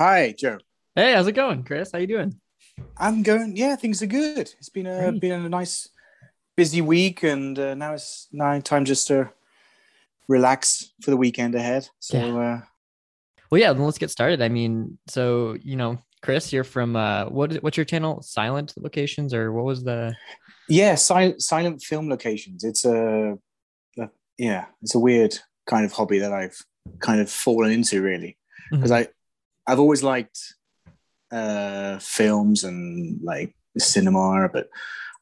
Hi, Joe. Hey, how's it going, Chris? How you doing? I'm going. Yeah, things are good. It's been a Great. been a nice, busy week, and uh, now it's now time just to relax for the weekend ahead. So, uh, Well, yeah, then let's get started. I mean, so you know, Chris, you're from uh, what? What's your channel? Silent Locations, or what was the? yeah, silent silent film locations. It's a, a yeah, it's a weird kind of hobby that I've kind of fallen into really because I I've always liked uh, films and like cinema, but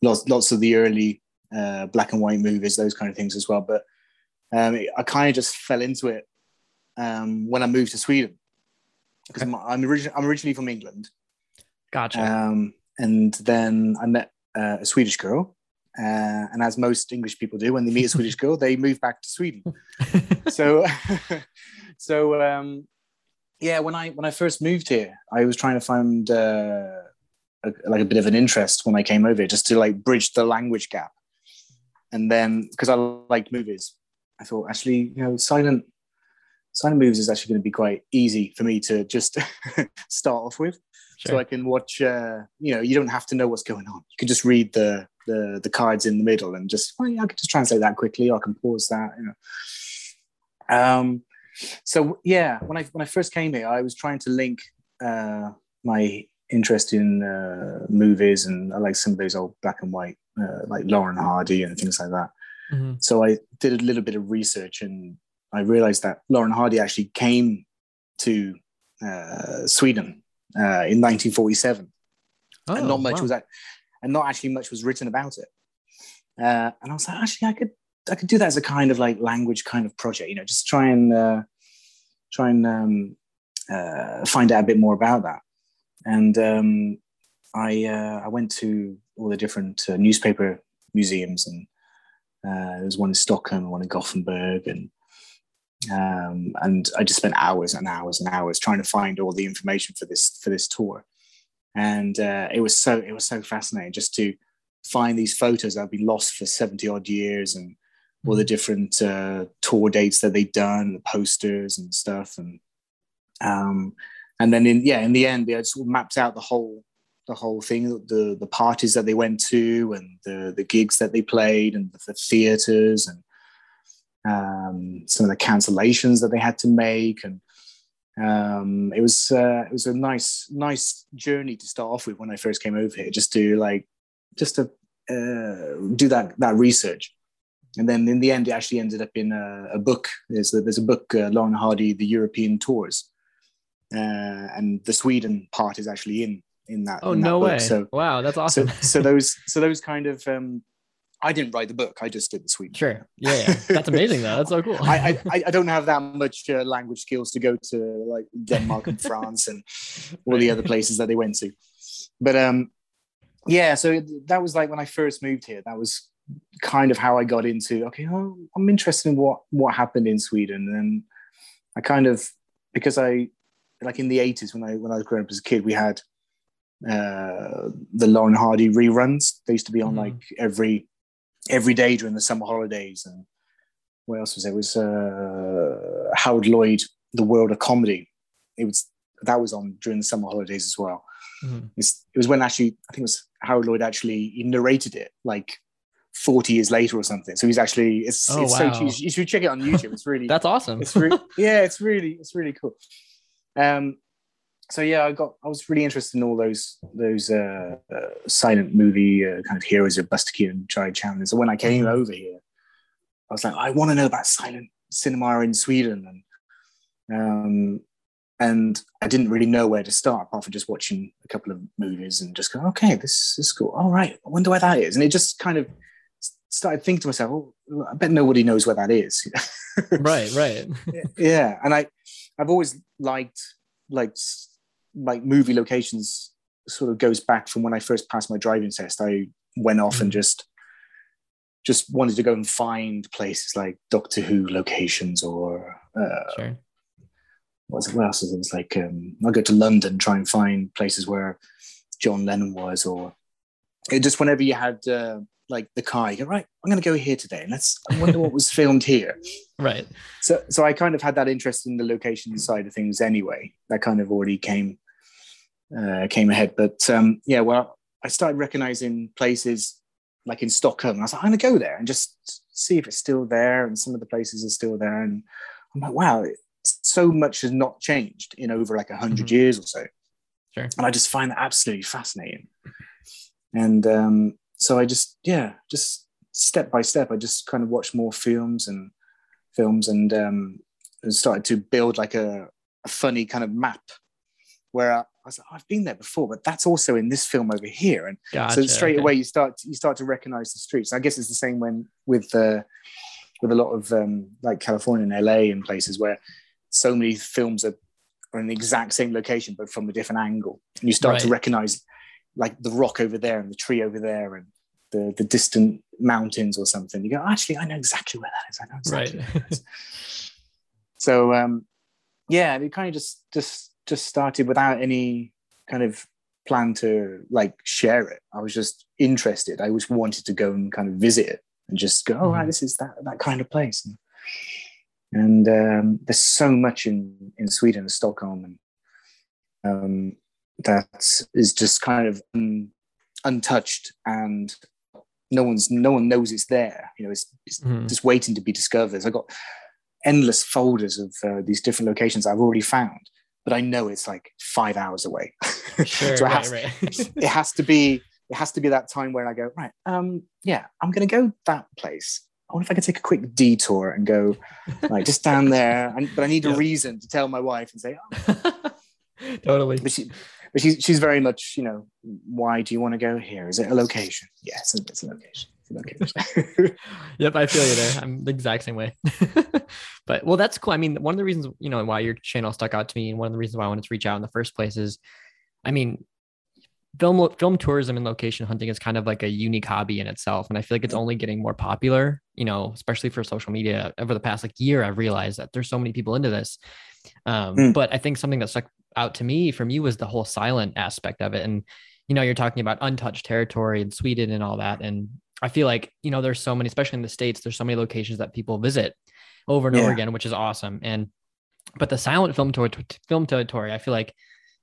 lots lots of the early uh, black and white movies, those kind of things as well. But um, I kind of just fell into it um, when I moved to Sweden because Okay. I'm, I'm, origi- I'm originally from England, Gotcha. um, and then I met uh, a Swedish girl. Uh, and as most English people do, when they meet a Swedish girl, they move back to Sweden so so um yeah when i when i first moved here i was trying to find uh a, like a bit of an interest when i came over just to like bridge the language gap. And then because i like movies i thought actually you know silent silent movies is actually going to be quite easy for me to just start off with. So i can watch uh you know you don't have to know what's going on. You can just read the the the cards in the middle and just well, yeah, i can just translate that quickly or i can pause that you know. Um, so yeah, when I when I first came here, I was trying to link uh, my interest in uh, movies and I like some of those old black and white, uh, like Laurel and Hardy and things like that. Mhm. So I did a little bit of research and I realized that Laurel and Hardy actually came to uh, Sweden uh, in 1947 Oh, and not much wow. was that, and not actually much was written about it. Uh, and I was like, actually, I could, I could do that as a kind of like language kind of project, you know, just try and uh, try and um, uh, find out a bit more about that. And um, I, uh, I went to all the different uh, newspaper museums, and uh, there's one in Stockholm, and one in Gothenburg, and um, and I just spent hours and hours and hours trying to find all the information for this for this tour and uh, it was so it was so fascinating just to find these photos that have been lost for 70 odd years and all the different uh, tour dates that they'd done the posters and stuff and um and then in yeah in the end they had sort of mapped out the whole the whole thing the the parties that they went to and the the gigs that they played and the, the theaters and um some of the cancellations that they had to make and um, it was uh, it was a nice nice journey to start off with when I first came over here, just to like just to uh, do that that research, and then in the end, it actually ended up in a, a book. There's a, there's a book, uh, Laurel and Hardy, the European tours, uh, and the Sweden part is actually in in that. Oh in that no book. way! So wow, that's so awesome. so those so those kind of um, I didn't write the book. I just did the Sweden. sure. Yeah, yeah. That's amazing though. That's so cool. I, I I don't have that much uh, language skills to go to like Denmark and France and all the other places that they went to. But um, yeah. So that was like when I first moved here. That was kind of how I got into. Okay, oh, I'm interested in what what happened in Sweden, and I kind of because I like in the 80s when I when I was growing up as a kid, we had uh, the Laurel and Hardy reruns. They used to be on Mhm. like every every day during the summer holidays and what else was there? It was uh, Harold Lloyd, The World of Comedy. It was that was on during the summer holidays as well. It's, it was when actually I think it was Harold Lloyd actually he narrated it like 40 years later or something. So he's actually it's, Oh, it's wow. so you, you should check it on YouTube. It's really That's awesome. it's really yeah it's really it's really cool um so yeah i got i was really interested in all those those uh, uh silent movie uh, kind of heroes of buster keaton and charlie chaplin so when i came Mhm. over here i was like i want to know about silent cinema in sweden and um and i didn't really know where to start apart from just watching a couple of movies and just go okay this is cool all right i wonder where that is and it just kind of started thinking to myself oh, i bet nobody knows where that is right, right. yeah and i i've always liked like like movie locations sort of goes back from when i first passed my driving test i went off and Mhm. just just wanted to go and find places like doctor who locations or uh Sure. what, was it, what else was it? It was like um i'll go to london try and find places where john lennon was or just whenever you had uh, like the car. You go right. I'm going to go here today, and let's. I wonder what was filmed here. Right. So so I kind of had that interest in the location side of things anyway. That kind of already came uh, came ahead. But um, yeah, well, I started recognizing places like in Stockholm. I was like, I'm going to go there and just see if it's still there. And some of the places are still there. And I'm like, wow, so much has not changed in over like a 100 mm-hmm. years or so. Sure. And I just find that absolutely fascinating. And um, so I just, yeah, just step by step, I just kind of watched more films and films and, um, started to build like a, a funny kind of map where I, I, was like, I've been there before, but that's also in this film over here. And gotcha, so straight okay. away you start you start to recognize the streets. I guess it's the same when with uh, with a lot of um, like California and LA and places where so many films are, are in the exact same location but from a different angle. And you start right. to recognize like the rock over there and the tree over there and the the distant mountains or something. You go, actually, I know exactly where that is. I know exactly. Right. so um, yeah, it kind of just just just started without any kind of plan to like share it. I was just interested. I just wanted to go and kind of visit it and just go, oh, right, mm-hmm. this is that that kind of place. And, and um, there's so much in in Sweden and Stockholm, and um, that is just kind of un, untouched, and no one's no one knows it's there. You know, it's, it's mm-hmm. just waiting to be discovered. I got endless folders of uh, these different locations I've already found but I know it's like five hours away. Sure, so it, has, right, right. it has to be it has to be that time where I go right. Um, yeah, I'm gonna go that place. I wonder if I could take a quick detour and go like just down there. And, but I need a reason to tell my wife and say, oh. totally. But she, but she's she's very much you know why do you want to go here? Is it a location? Yes, it's a location. yep, I feel you there. I'm the exact same way. but well, that's cool. I mean, one of the reasons you know why your channel stuck out to me, and one of the reasons why I wanted to reach out in the first place is, I mean, film film tourism and location hunting is kind of like a unique hobby in itself, and I feel like it's only getting more popular. You know, especially for social media. Over the past like year, I've realized that there's so many people into this. Um, mm. But I think something that stuck out to me from you was the whole silent aspect of it, and you know, you're talking about untouched territory and Sweden and all that, and I feel like, you know, there's so many, especially in the States, there's so many locations that people visit over and yeah. over again, which is awesome. And, but the silent film, to- film territory, I feel like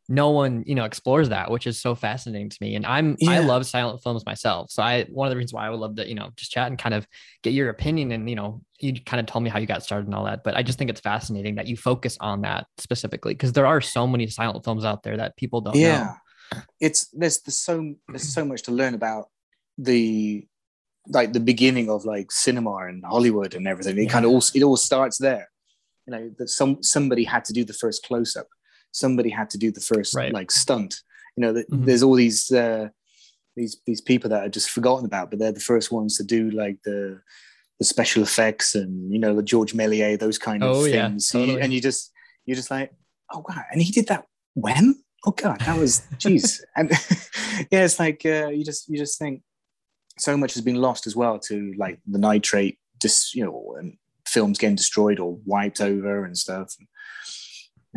no one, you know, explores that, which is so fascinating to me. And I'm, yeah. I love silent films myself. So I, one of the reasons why I would love to, you know, just chat and kind of get your opinion and, you know, you kind of told me how you got started and all that, but I just think it's fascinating that you focus on that specifically because there are so many silent films out there that people don't yeah. know. It's there's, there's so there's so much to learn about the like the beginning of like cinema and Hollywood and everything. It yeah. kind of all it all starts there. You know that some somebody had to do the first close up. Somebody had to do the first right. like stunt. You know, mm-hmm. there's all these uh, these these people that are just forgotten about, but they're the first ones to do like the the special effects and you know the George Méliès, those kind of oh, things. Yeah, totally. and you just you're just like, oh wow, and he did that when? Oh god, that was jeez. and yeah, it's like uh, you just you just think so much has been lost as well to like the nitrate, just you know, and films getting destroyed or wiped over and stuff.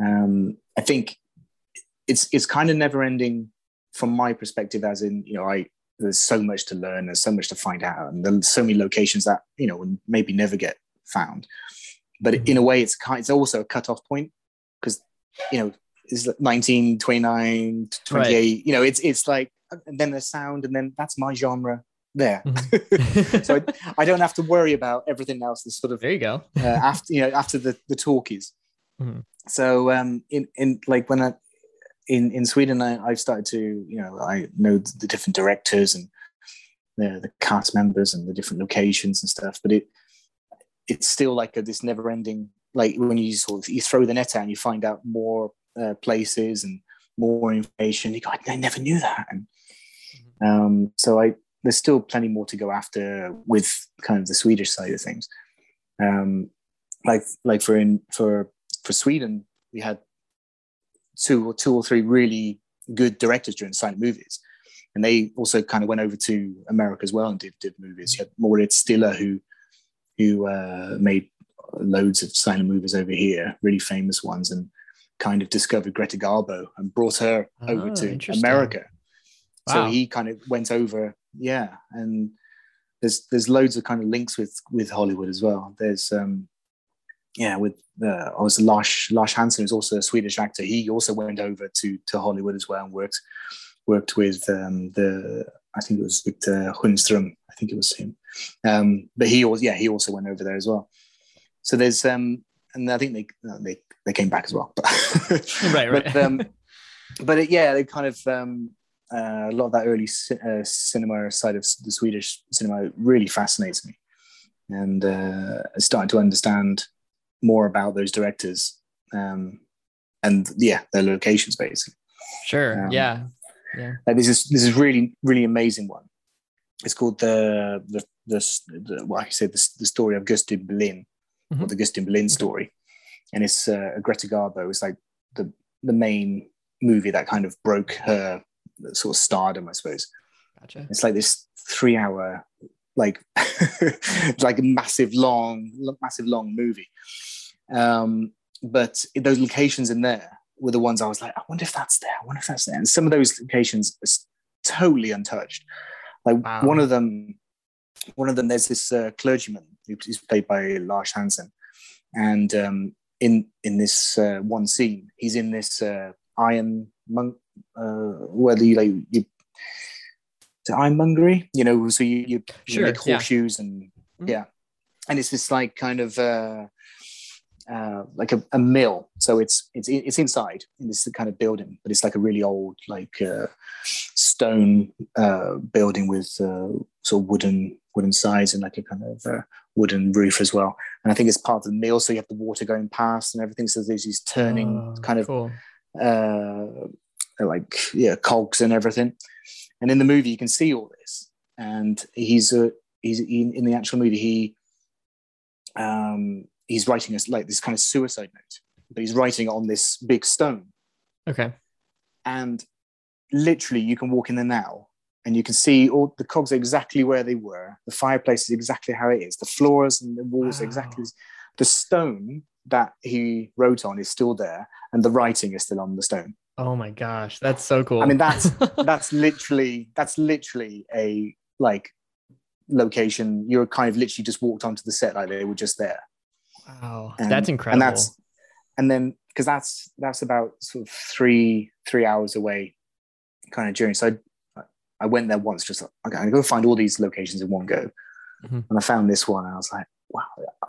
Um, I think it's it's kind of never ending from my perspective, as in you know, I there's so much to learn, there's so much to find out, and there's so many locations that you know maybe never get found. But in a way, it's kind, it's also a cutoff point because you know is 19, 29, 28. Right. You know, it's it's like and then there's sound, and then that's my genre there. Mm-hmm. so I, I, don't have to worry about everything else. That's sort of there you go. uh, after you know after the the talkies. Mm-hmm. So um, in in like when I in in Sweden, I, I've started to you know I know the different directors and the the cast members and the different locations and stuff, but it it's still like a, this never ending like when you sort of you throw the net out and you find out more uh, places and more information. You go, I never knew that, and mm-hmm. um, so I there's still plenty more to go after with kind of the Swedish side of things. Um, like like for in for for Sweden, we had two or two or three really good directors during silent movies, and they also kind of went over to America as well and did did movies. You had Mauritz Stiller who who uh, made loads of silent movies over here, really famous ones, and kind of discovered Greta Garbo and brought her over oh, to America. Wow. So he kind of went over yeah and there's there's loads of kind of links with with Hollywood as well. There's um, yeah, with the I was Lars Lars Hanson, who's also a Swedish actor. He also went over to to Hollywood as well and worked worked with um, the I think it was Victor Sjöström. I think it was him. Um, but he also yeah he also went over there as well. So there's um, and I think they they they came back as well. right, right. But, um, but it, yeah, they kind of um, uh, a lot of that early uh, cinema side of the Swedish cinema really fascinates me, and uh, starting to understand more about those directors um, and yeah, their locations basically. Sure. Um, yeah. Yeah. Like this is this is really really amazing one. It's called the the the, the well, I said the, the story of Gösta Berling, or Mhm. the Gösta Berling story, and it's uh, Greta Garbo. It's like the the main movie that kind of broke her sort of stardom, I suppose. Gotcha. It's like this three hour, like like a massive long, massive long movie. Um, but those locations in there were the ones I was like, I wonder if that's there. I wonder if that's there. And some of those locations are totally untouched. Like Wow. one of them, one of them, there's this uh, clergyman who's played by Lars Hanson, and um, in in this uh, one scene, he's in this uh, iron monk, uh, whether you like you ironmongery, you know, so you you, you Sure, make yeah. horseshoes and Mhm. yeah, and it's this like kind of uh, uh, like a, a mill. So it's it's it's inside in this kind of building, but it's like a really old like uh, stone uh, building with uh, sort of wooden wooden sides and like a kind of uh, wooden roof as well. And I think it's part of the mill, so you have the water going past and everything. So there's these turning Oh, kind of cool. uh, like yeah cogs and everything. And in the movie, you can see all this. And he's a he's in, in the actual movie he um, he's writing us like this kind of suicide note, but he's writing on this big stone. Okay. And literally, you can walk in there now. And you can see all the cogs are exactly where they were. The fireplace is exactly how it is. The floors and the walls are exactly. The stone that he wrote on is still there, and the writing is still on the stone. Oh my gosh, that's so cool. I mean, that's that's literally that's literally a like location. You're kind of literally just walked onto the set like they were just there. wow, And- that's incredible. And that's and then because that's that's about sort of three three hours away, kind of journey. So I, I went there once, just like, okay, I'm gonna go find all these locations in one go, Mhm. and I found this one, and I was like, wow,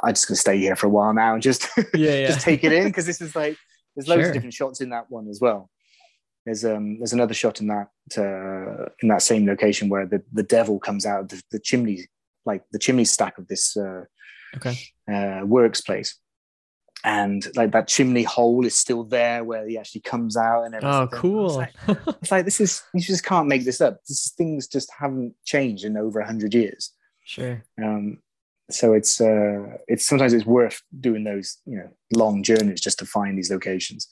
I'm just gonna stay here for a while now and just yeah, yeah. just take it in because this is like there's loads Sure. of different shots in that one as well. There's um there's another shot in that uh, in that same location where the, the devil comes out of the, the chimney like the chimney stack of this uh, okay. uh, works place, and like that chimney hole is still there where he actually comes out and everything. Oh, cool. like- It's like this is you just can't make this up. These things just haven't changed in over a hundred years. sure. Um, so it's uh, it's sometimes it's worth doing those you know long journeys just to find these locations.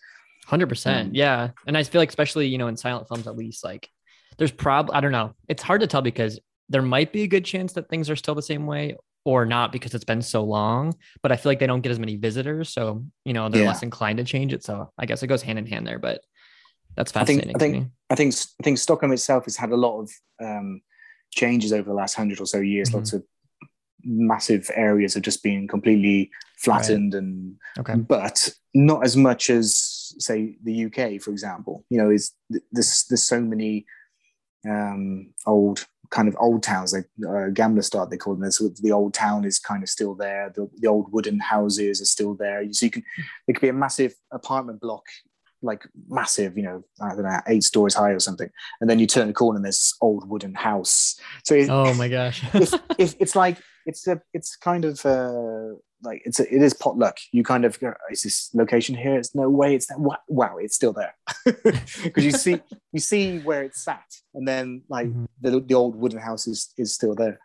Hundred percent. Yeah. And I feel like especially, you know, in silent films at least, like there's probably I don't know. It's hard to tell because there might be a good chance that things are still the same way or not because it's been so long. But I feel like they don't get as many visitors. So, you know, they're Yeah. less inclined to change it. So I guess it goes hand in hand there, but that's I think- fascinating I to think- me. I think I think Stockholm itself has had a lot of um, changes over the last hundred or so years. Mhm. Lots of massive areas have just been completely flattened, and Okay. but not as much as say the UK, for example. You know, is there's there's so many um, old kind of old towns like uh, Gamlestad they call them. So the old town is kind of still there. The, the old wooden houses are still there. So you can it could be a massive apartment block like massive, you know, I don't know, eight stories high or something. And then you turn the corner and there's this old wooden house. So it, Oh my gosh. it's like it's a it's kind of uh like it's a, it is potluck. You kind of go, is this location here? It's no way. It's that. Wow, wow it's still there because you see you see where it's sat, and then like Mhm. the the old wooden house is is still there.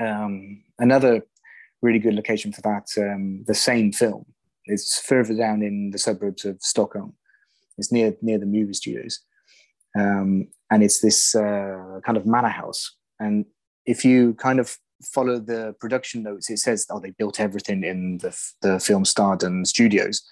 Um, another really good location for that, um, the same film, It's further down in the suburbs of Stockholm. It's near near the movie studios, um, and it's this uh, kind of manor house. And if you kind of follow the production notes, it says, "Oh, they built everything in the the film Stardom Studios,"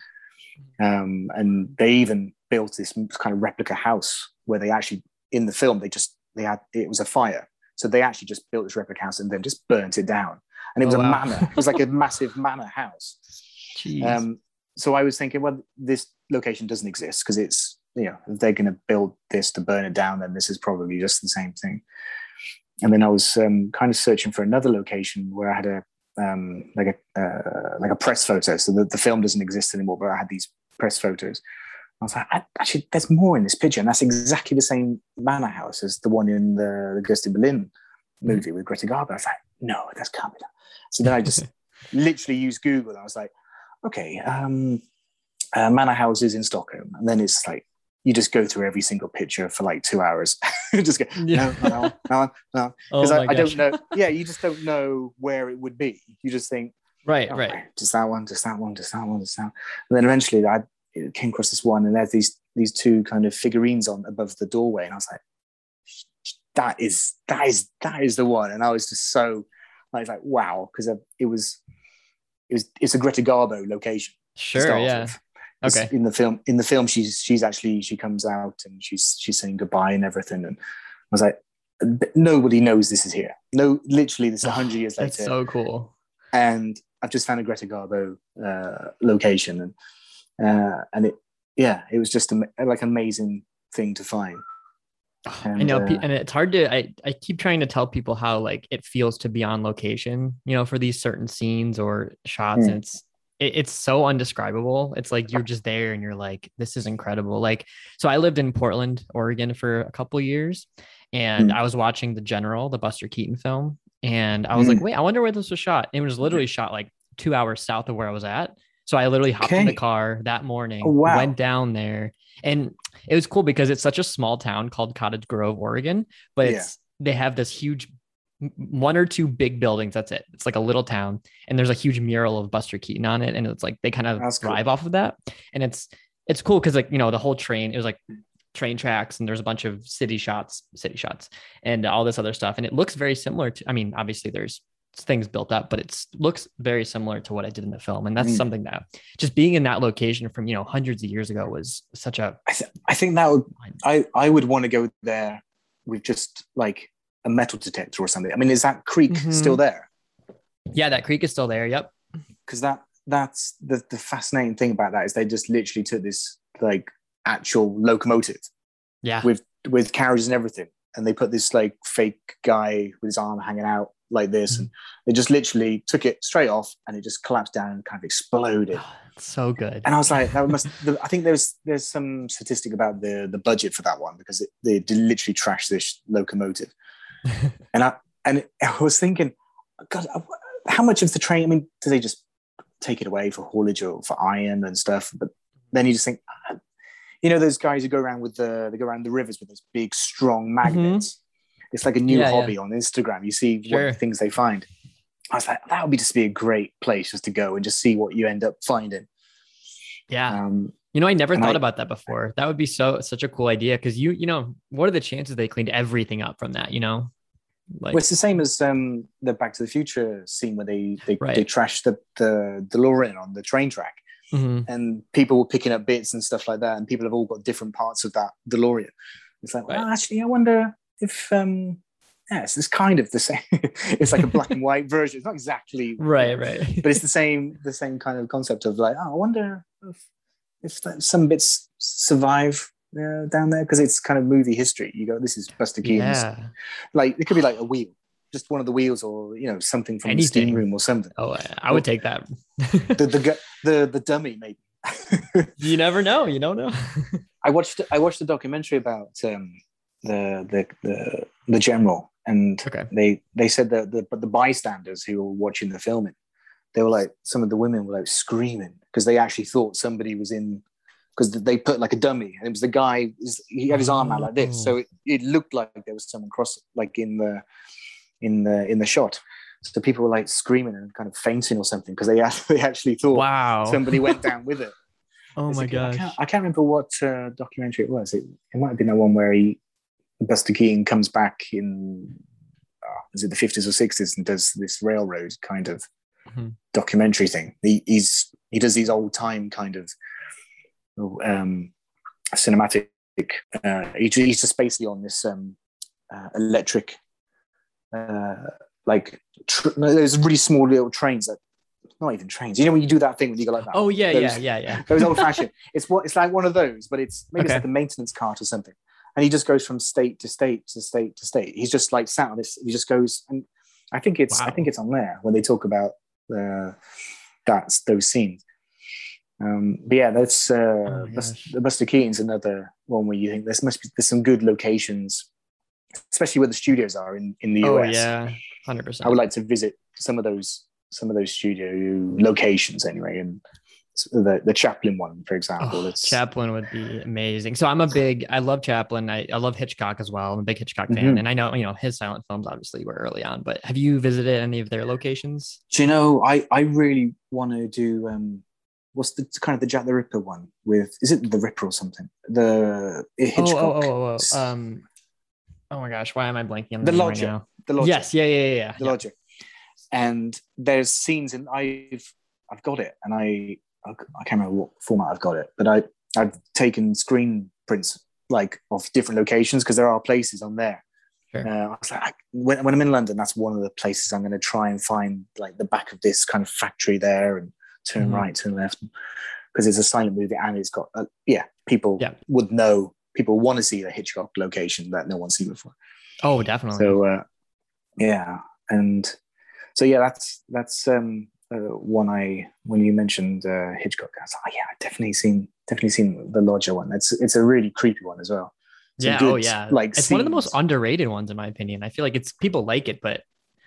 um, and they even built this kind of replica house where they actually in the film they just they had it was a fire So they actually just built this replica house and then just burnt it down. And it was Oh, a wow. manor. It was like a massive manor house. Um, so I was thinking, well, this location doesn't exist because it's, you know, if they're going to build this to burn it down, then this is probably just the same thing. And then I was um, kind of searching for another location where I had a um, like a uh, like a press photo. So the, the film doesn't exist anymore, but I had these press photos. I was like, I, actually, there's more in this picture, and that's exactly the same manor house as the one in the, the Gösta Berling movie with Greta Garbo. I was like, no, that's can't be that. So then I just literally used Google, and I was like, okay, um, uh, manor houses in Stockholm, and then it's like you just go through every single picture for like two hours, just go Yeah. no, no, no, no, oh because my I, I don't know. Yeah, you just don't know where it would be. You just think, Right, oh, right. just that one, just that one, just that one, just that. One. And then eventually, I came across this one, and there's these these two kind of figurines on above the doorway, and I was like, that is that is that is the one. And I was just so, I was like, wow, because uh, it was it was it's a Greta Garbo location. Sure, yeah. with. Okay. In the film, in the film, she's she's actually she comes out and she's she's saying goodbye and everything, and I was like, nobody knows this is here. No, literally, this hundred years later, That's so cool. and I've just found a Greta Garbo uh, location, and uh, and it yeah, it was just a, like an amazing thing to find. I And, know, uh, and it's hard to. I I keep trying to tell people how like it feels to be on location, you know, for these certain scenes or shots, Mm. and it's it, it's so undescribable. It's like you're just there, and you're like, this is incredible. Like, so I lived in Portland, Oregon, for a couple years, and Mm. I was watching The General, the Buster Keaton film, and I was like, Mm. wait, I wonder where this was shot. It was literally shot like two hours south of where I was at. So I literally hopped in the car that morning, Oh, wow. went down there, and it was cool because it's such a small town called Cottage Grove, Oregon, but Yeah. it's they have this huge one or two big buildings. That's it. It's like a little town, and there's a huge mural of Buster Keaton on it, and it's like they kind of That's cool. thrive off of that, and it's it's cool because like you know the whole train it was like train tracks and there's a bunch of city shots city shots and all this other stuff and it looks very similar to i mean obviously there's things built up but it looks very similar to what i did in the film and that's Mm. something that just being in that location from you know hundreds of years ago was such a I, th- I think that would I I would want to go there with just like a metal detector or something. I mean, is that creek Mhm. still there? yeah that creek is still there yep Because that that's the the fascinating thing about that is they just literally took this like actual locomotive yeah with with carriages and everything, and they put this like fake guy with his arm hanging out like this, and they just literally took it straight off, and it just collapsed down and kind of exploded. so good And I was like, that must. The, I think there's there's some statistic about the the budget for that one because it, they literally trashed this locomotive. And I and I was thinking, God, how much of the train? I mean, do they just take it away for haulage or for iron and stuff? But then you just think, you know, those guys who go around with the they go around the rivers with those big strong magnets. It's like a new Mm-hmm. Yeah, yeah. hobby on Instagram. You see Sure. what things they find. I was like, that would be just be a great place just to go and just see what you end up finding. yeah Um, you know i never thought I- about that before that would be so such a cool idea because you you know what are the chances they cleaned everything up from that you know like well, it's the same as um, the Back to the Future scene where they they, Right. they trashed the, the DeLorean on the train track. Mhm. and people were picking up bits and stuff like that, and people have all got different parts of that DeLorean. It's like, well, Right. actually, I wonder if, um, yes, it's kind of the same. it's like a black and white version. It's not exactly right right but it's the same, the same kind of concept of like, oh, I wonder if, if some bits survive uh, down there because it's kind of movie history. You go, this is Buster Keaton's. yeah Like it could be like a wheel, just one of the wheels, or you know, something from the steam room or something. oh I- would take that The the the, the dummy maybe. you never know you don't know I watched I watched a documentary about um, the, the the the general, and Okay. they they said that the but the bystanders who were watching the filming, they were like some of the women were like screaming because they actually thought somebody was in because they put like a dummy and it was the guy he had his arm out like this, so it, it looked like there was someone cross like in the in the in the shot. So people were like screaming and kind of fainting or something because they they actually thought wow somebody went down with it. oh It's my a good- I gosh can't, I can't remember what uh, documentary it was. It, it might have been the one where he, Buster Keaton comes back in, uh, is it the 50s or 60s and does this railroad kind of Mhm. documentary thing. He, he's, he does these old time kind of um, cinematic, uh, he, he's just basically on this um, uh, electric uh, like tr- no, there's really small little trains that not even trains. You know when you do that thing when you go like that. Oh yeah, Those- yeah, yeah, yeah. Those old fashioned. It's what it's like one of those, but it's maybe Okay. it's like a maintenance cart or something. And he just goes from state to state to state to state. He's just like sat on this. He just goes, and I think it's I think it's on there when they talk about uh, that's those scenes. Um, but yeah, that's uh, Oh my the Buster Keaton's another one where you think there's must be there's some good locations, especially where the studios are in in the US. Oh US. yeah, hundred percent. I would like to visit some of those some of those studio locations anyway, and the the Chaplin one, for example. Oh, Chaplin would be amazing. So I'm a big, I love Chaplin. I, I love Hitchcock as well. I'm a big Hitchcock fan, Mhm. and I know you know his silent films obviously were early on. But have you visited any of their locations? Do you know? I I really want to do. um What's the kind of the Jack the Ripper one with? Is it the Ripper or something? The Hitchcock. Oh, oh, oh, oh, um, oh my gosh, why am I blanking on The the, Lodger. right now? the Lodger. Yes, yeah, yeah, yeah, yeah. the yeah. Lodger. And there's scenes, and I've I've got it, and I I can't remember what format I've got it, but I I've taken screen prints like of different locations because there are places on there. Sure. Uh, I was like, I, when, when I'm in London, that's one of the places I'm going to try and find like the back of this kind of factory there and turn Mhm. right, turn left, because it's a silent movie and it's got uh, yeah, people Yeah. would know, people want to see the Hitchcock location that no one's seen before. Oh, definitely. So uh, yeah, and so yeah, that's that's um, uh, one I when you mentioned uh, Hitchcock, I was like, oh yeah, I've definitely seen definitely seen the Lodger one. It's it's a really creepy one as well. Some yeah. good, oh, yeah. like it's one of the most underrated ones in my opinion. I feel like it's people like it, but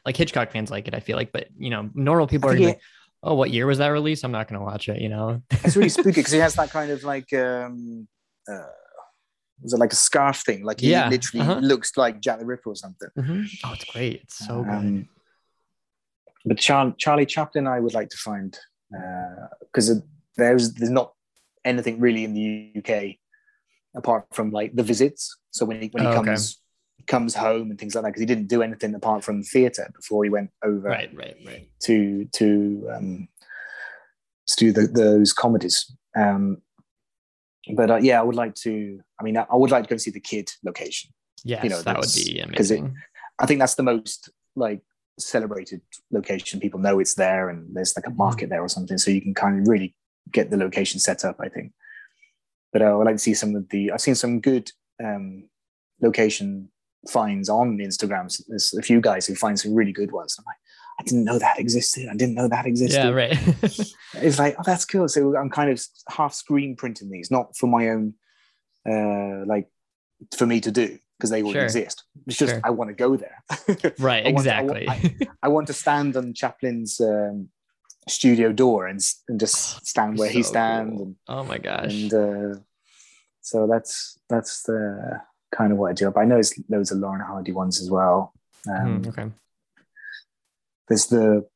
like Hitchcock fans like it. I feel like, but you know, normal people are like, oh, what year was that released? I'm not gonna watch it. You know. It's really spooky because he has that kind of like um, uh, was it like a scarf thing? Like he Yeah, literally uh-huh. looks like Jack the Ripper or something. Mhm. Oh, it's great. It's so good. Um, but Char- Charlie Chaplin, I would like to find uh because there's there's not anything really in the UK apart from like the visits. So when he when he Oh, okay. Comes home and things like that, because he didn't do anything apart from theatre before he went over Right, right, right. to to um, to do the, those comedies. Um, but uh, yeah, I would like to. I mean, I, I would like to go and see the kid location. Yes, know, that would be be 'cause it- amazing. I think that's the most like celebrated location. People know it's there, and there's like a market there or something, so you can kind of really get the location set up. I think. But uh, I would like to see some of the. I've seen some good um, location finds on Instagram. There's a few guys who find some really good ones. I'm like, I didn't know that existed. I didn't know that existed. yeah, right. It's like, oh, that's cool. So I'm kind of half screen printing these, not for my own, uh, like for me to do because they already Sure. exist. It's just Sure. I want to go there. right, I want- I want- exactly. I want to stand on Chaplin's um, studio door and, and just stand where he stands, cool. oh my gosh. and, and uh, so that's that's the kind of what I do. But I know it's loads of Laurel and Hardy ones as well. Um, Mhm, okay. there's the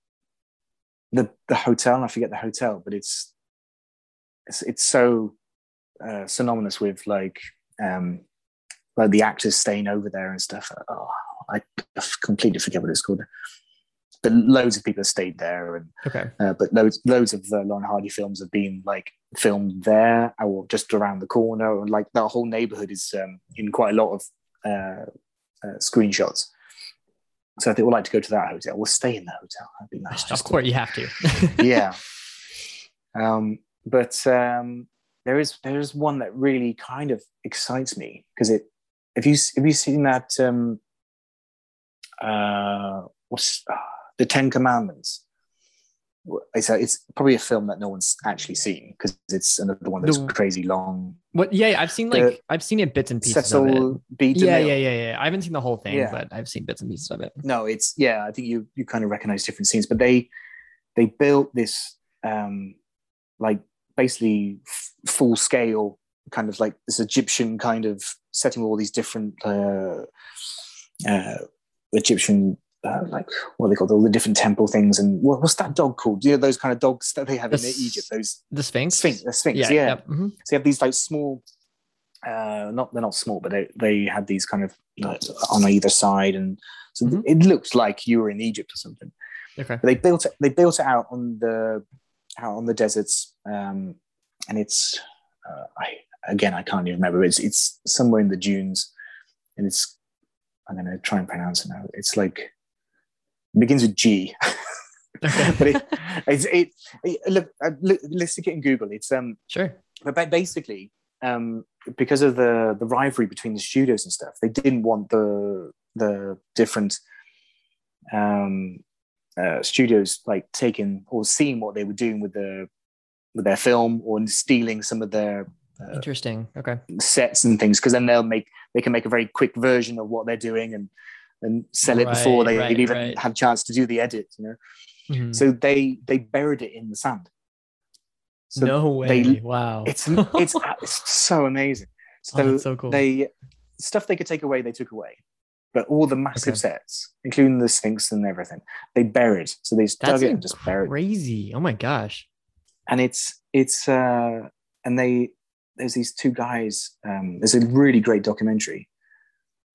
the the hotel. I forget the hotel, but it's it's it's so uh, synonymous with like um like the actors staying over there and stuff. Oh, I completely forget what it's called. But loads of people have stayed there, and Okay. uh, but loads loads of the Laurel and Hardy films have been like filmed there or just around the corner, or like that whole neighborhood is um, in quite a lot of uh, uh, screenshots. So I think we'd like to go to that hotel. We'll stay in the hotel. That'd be nice. Of just to- course, you have to. yeah. Um, but um, there is there is one that really kind of excites me because it. Have you have you seen that? Um, uh, what's uh, the Ten Commandments? It's it's probably a film that no one's actually seen because it's another one that's The- crazy long. What? Yeah, I've seen like The- I've seen it bits and pieces of it. Cecil B. Yeah, yeah, yeah, yeah. I haven't seen the whole thing, Yeah. but I've seen bits and pieces of it. no it's yeah i think you you kind of recognize different scenes but they they built this um like basically f- full scale kind of like this egyptian kind of setting with all these different uh uh egyptian uh, like what are they called all the different temple things and what, what's that dog called you know those kind of dogs that they have The in s- egypt those The Sphinx. sphinx the sphinx Yeah. yeah, yep, mhm. so you have these like small, uh, not they're not small, but they they had these kind of on either side, and so Mhm. it looked like you were in Egypt or something. Okay. But they built it. They built it out on the out on the deserts, um, and it's uh, I again I can't even remember. It's it's somewhere in the dunes, and it's I'm gonna try and pronounce it now. It's like It begins with G. Okay. but it, it's it, it look, uh, look let's stick it in Google. It's um Sure. but ba- basically um because of the the rivalry between the studios and stuff, they didn't want the the different um uh, studios like taking or seeing what they were doing with the with their film or stealing some of their uh, Interesting. Okay. sets and things because then they'll make they can make a very quick version of what they're doing and and sell it before they right, even right. have a chance to do the edit you know Mhm. so they they buried it in the sand so no way. they- wow. it's it's it's so amazing so, Oh, that's so cool. they stuff they could take away they took away but all the massive Okay. sets including the sphinx and everything they buried so they just That's dug it and just buried crazy. Oh my gosh. and it's it's uh and they there's these two guys um there's a really great documentary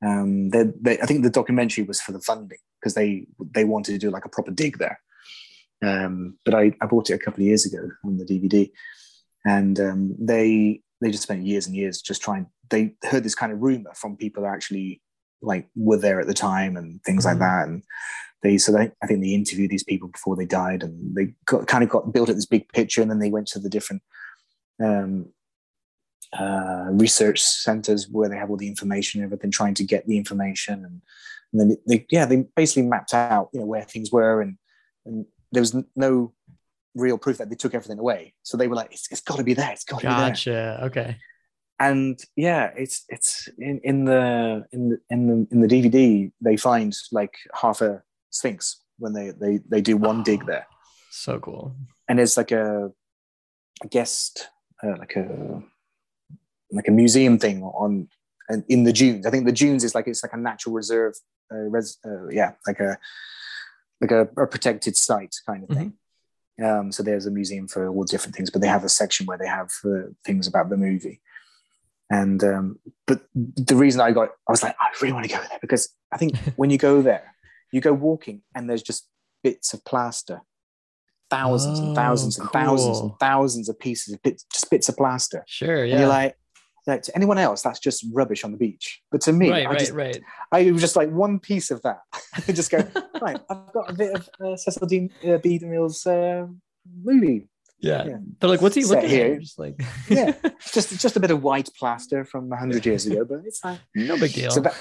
um they, they i think the documentary was for the funding because they they wanted to do like a proper dig there. Um but i i bought it a couple of years ago on the dvd and um they they just spent years and years just trying they heard this kind of rumor from people that actually like were there at the time and things Mhm. like that. And they so they, I think they interviewed these people before they died, and they got, kind of got built at this big picture, and then they went to the different um, uh, research centers where they have all the information, and everything, trying to get the information, and, and then they yeah they basically mapped out you know where things were, and and there was no real proof that they took everything away, so they were like it's, it's got to be there, it's got to be there Gotcha. Okay. and yeah it's it's in, in the in the in the in the dvd they find like half a sphinx when they they they do one dig there So cool. and there's like a, a guest uh, like a like a museum thing on in the dunes i think the dunes is like it's like a natural reserve uh, res, uh, yeah like a like a, a protected site kind of thing um, so there's a museum for all different things but they have a section where they have uh, things about the movie and um, but the reason i got i was like i really want to go there because i think when you go there you go walking and there's just bits of plaster thousands and Oh, thousands and thousands cool. and thousands of pieces of bits, just bits of plaster Sure. and Yeah. you're like like to anyone else that's just rubbish on the beach but to me right. I, Right. just, right. I was just like one piece of that I just go right i've got a bit of uh, cecil dean uh, b demille's uh, movie Yeah. Yeah. They're like, what's he Set looking here. at? You're just like, Yeah. just just a bit of white plaster from 100 years ago but it's like no big deal. So that-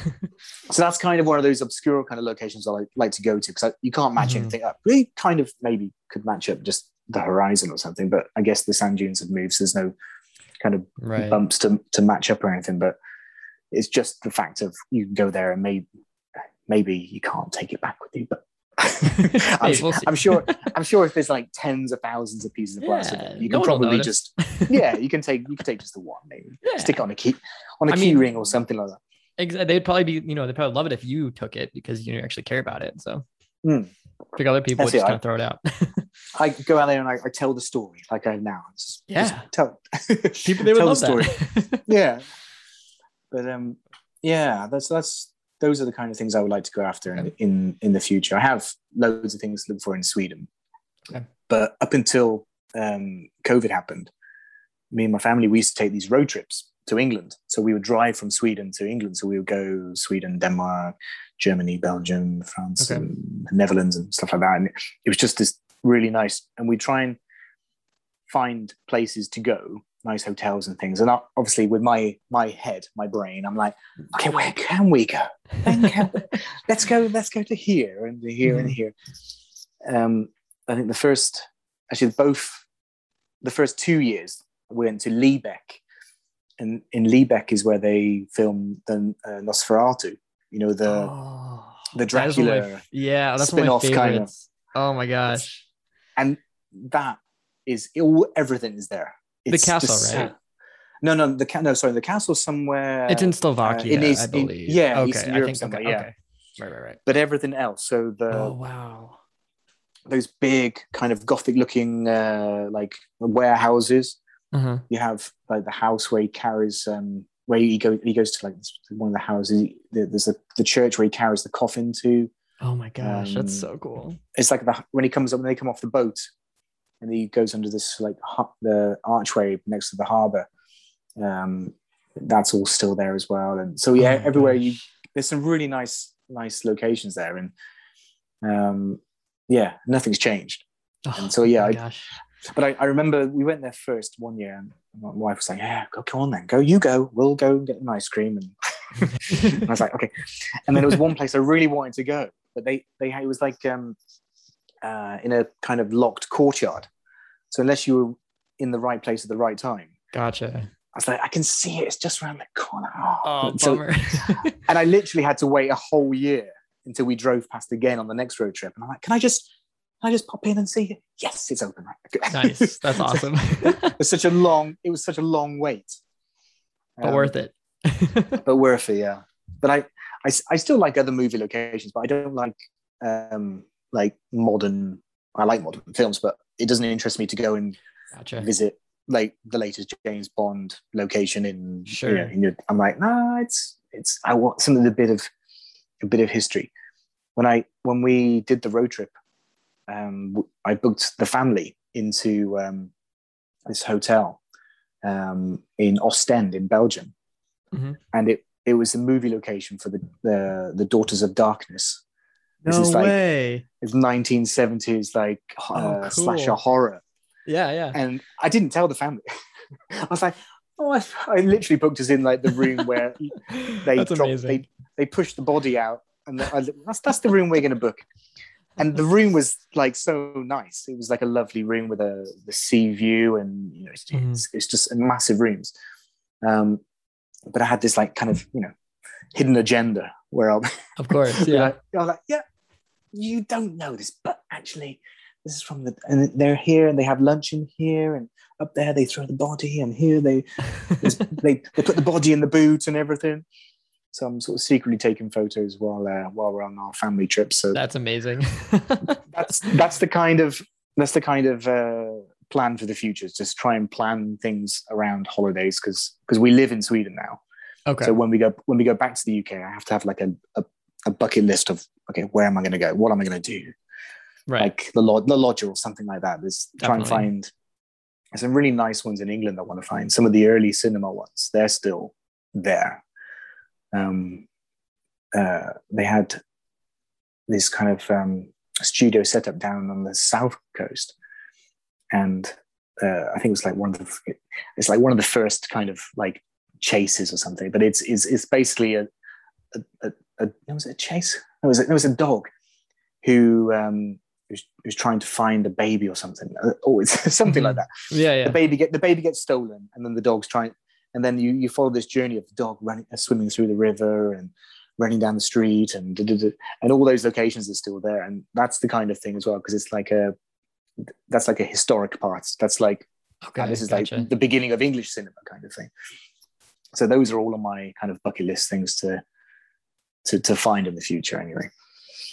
so that's kind of one of those obscure kind of locations I like, like to go to because you can't match Mhm. anything up. We kind of maybe could match up just the horizon or something, but I guess the sand dunes have moved, so there's no kind of right. bumps to, to match up or anything. But it's just the fact of you can go there and maybe maybe you can't take it back with you, but. I'm, Hey, we'll. I'm sure. I'm sure if there's like tens of thousands of pieces of plastic, Yeah, you can will probably just yeah, you can take you can take just the one maybe Yeah. stick it on a key on a I key mean- ring or something like that. Exa- they'd probably be, you know, they'd probably love it if you took it because you actually care about it. So. Hmm. I think other people just kind of throw it out. I go out there and I, I tell the story like I now. Just, Yeah. just tell people they would tell love the story. that. yeah, but um, yeah, that's that's those are the kind of things I would like to go after in in, in the future. I have loads of things to look for in Sweden, Okay. but up until um, COVID happened, me and my family we used to take these road trips to England. So we would drive from Sweden to England. So we would go Sweden, Denmark, Germany, Belgium, France, Okay. and Netherlands, and stuff like that. And it was just this really nice. And we try and find places to go, nice hotels and things. And I- obviously, with my my head, my brain, I'm like, okay, where can we go? Can we- let's go. Let's go to here and to here and Mhm. here. Um, I think the first, actually, both the first two years we went to Lübeck, and in Lübeck is where they filmed the uh, Nosferatu. You know the Oh, the that one of my- Dracula, yeah, that's one of my spin-off kind of. Oh my gosh. And that is all. Everything is there. The castle, so- right? No, no, the no. Sorry, the castle somewhere. it's in Slovakia, in East- I in- believe. yeah, okay. Eastern I Europe think somewhere, okay, yeah. okay. Right, right, right. but everything else. So the oh wow. those big kind of gothic looking uh, like warehouses. Uh-huh. You have like the house where he carries um where he go he goes to like one of the houses. There's a, the church where he carries the coffin to. Oh my gosh, that's Um, so cool. It's like the when he comes up when they come off the boat, and he goes under this like hu- the archway next to the harbor. Um, that's all still there as well. And so yeah, Oh everywhere you there's some really nice nice locations there and Um, yeah, nothing's changed. Oh, And so, yeah, I- gosh. But I, I remember we went there first one year, and my wife was like, "Yeah, go, come on then, go, you go. We'll go and get an ice cream." And, and I was like, "Okay." And then there was one place I really wanted to go, but they they it was like um, uh, in a kind of locked courtyard. So unless you were in the right place at the right time, gotcha. I was like, "I can see it. It's just around the corner." Oh, So- bummer. and I literally had to wait a whole year until we drove past again on the next road trip. And I'm like, "Can I just?" Can I just pop in and see it? Yes, it's open. Right. nice. That's awesome. it was such a long it was such a long wait but Um, worth it. but worth it yeah but I, I i still like other movie locations but i don't like um like modern i like modern films but it doesn't interest me to go and gotcha. visit like the latest james bond location in Sure. you know, in your, i'm like nah it's it's i want something a bit of a bit of history when i when we did the road trip um I booked the family into um this hotel um in ostend in belgium Mhm. and it it was the movie location for the the, the daughters of darkness This No is like- way. it's 1970s like Oh, uh, cool. slasher horror Yeah, yeah. and I didn't tell the family. I was like, oh, I, I literally booked us in like the room where they dropped, amazing. they they pushed the body out, and I, that's that's the room we're going to book. And the room was like so nice. It was like a lovely room with a the sea view, and you know, it's, Mhm. it's, it's just massive rooms. Um, but I had this like kind of you know hidden agenda where I'll Of course. Yeah. like, I was like, yeah, you don't know this, but actually, this is from the, and they're here and they have lunch in here, and up there they throw the body, and here they they they put the body in the boot and everything. So I'm sort of secretly taking photos while uh, while we're on our family trip. So That's amazing. that's that's the kind of that's the kind of uh, plan for the future. Just try and plan things around holidays because because we live in Sweden now. okay. So when we go when we go back to the UK, I have to have like a, a, a bucket list of okay, where am I going to go? What am I going to do? right. Like the lod the lodger or something like that. There's try and find some really nice ones in England. I want to find some of the early cinema ones. They're still there. Um, uh, they had this kind of um, studio set up down on the south coast, and uh, I think it was like one of the it's like one of the first kind of like chases or something. But it's it's, it's basically a a, a, a was it a chase? No, it was a, it was a dog who um, who's, who's trying to find a baby or something. Uh, Oh, it's something like Mhm. that yeah, yeah. the baby get the baby gets stolen and then the dog's trying and then you you follow this journey of the dog running uh, swimming through the river and running down the street and da, da, da, and all those locations are still there and that's the kind of thing as well because it's like a that's like a historic part that's like okay. this is gotcha. like the beginning of english cinema kind of thing so those are all on my kind of bucket list things to to, to find in the future anyway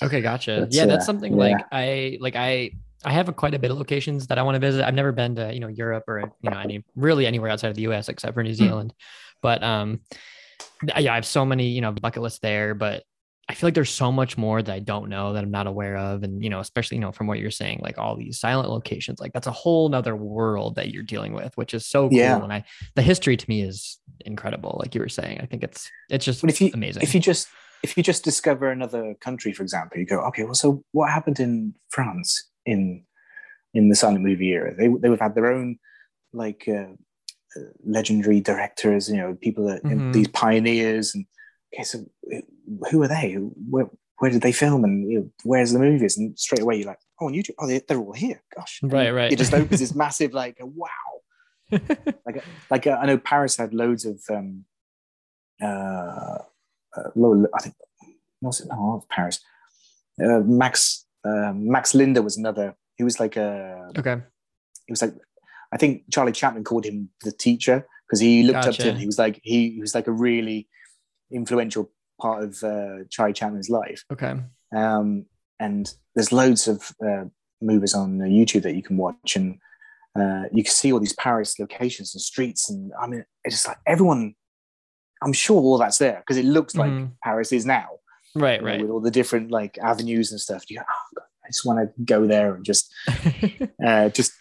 Okay, gotcha. That's, yeah, that's uh, something yeah. like I like I I have a, quite a bit of locations that I want to visit. I've never been to you know Europe or you know any really anywhere outside of the U.S. except for New Hmm. Zealand, but um yeah, I have so many you know bucket lists there, but I feel like there's so much more that I don't know that I'm not aware of, and you know especially you know from what you're saying, like all these silent locations, like that's a whole nother world that you're dealing with, which is so cool. Yeah. And I the history to me is incredible, like you were saying. I think it's it's just But if you amazing. if you just if you just discover another country, for example, you go, okay, well, so what happened in France in in the silent movie era? They they would have had their own like uh, uh, legendary directors, you know, people that Mhm. these pioneers, and okay, so uh, who are they? Where where did they film? And you know, where's the movies? And straight away you're like, oh, on YouTube, oh, they, they're all here. Gosh, Right, right. It just opens this massive like, wow, like like uh, I know Paris had loads of um uh, uh lo- I think was it no not Paris uh, Max uh, Max Linder was another he was like a okay. he was like I think Charlie Chaplin called him the teacher because he looked up to him he was like he, he was like a really influential part of uh, Charlie Chaplin's life Okay. um, and there's loads of uh, movies on uh, YouTube that you can watch, and uh, you can see all these Paris locations and streets, and I mean, it's just like everyone. I'm sure all that's there because it looks like Mhm. Paris is now, Right, you know, right. with all the different like avenues and stuff. You go, oh, God, I just want to go there and just, uh, just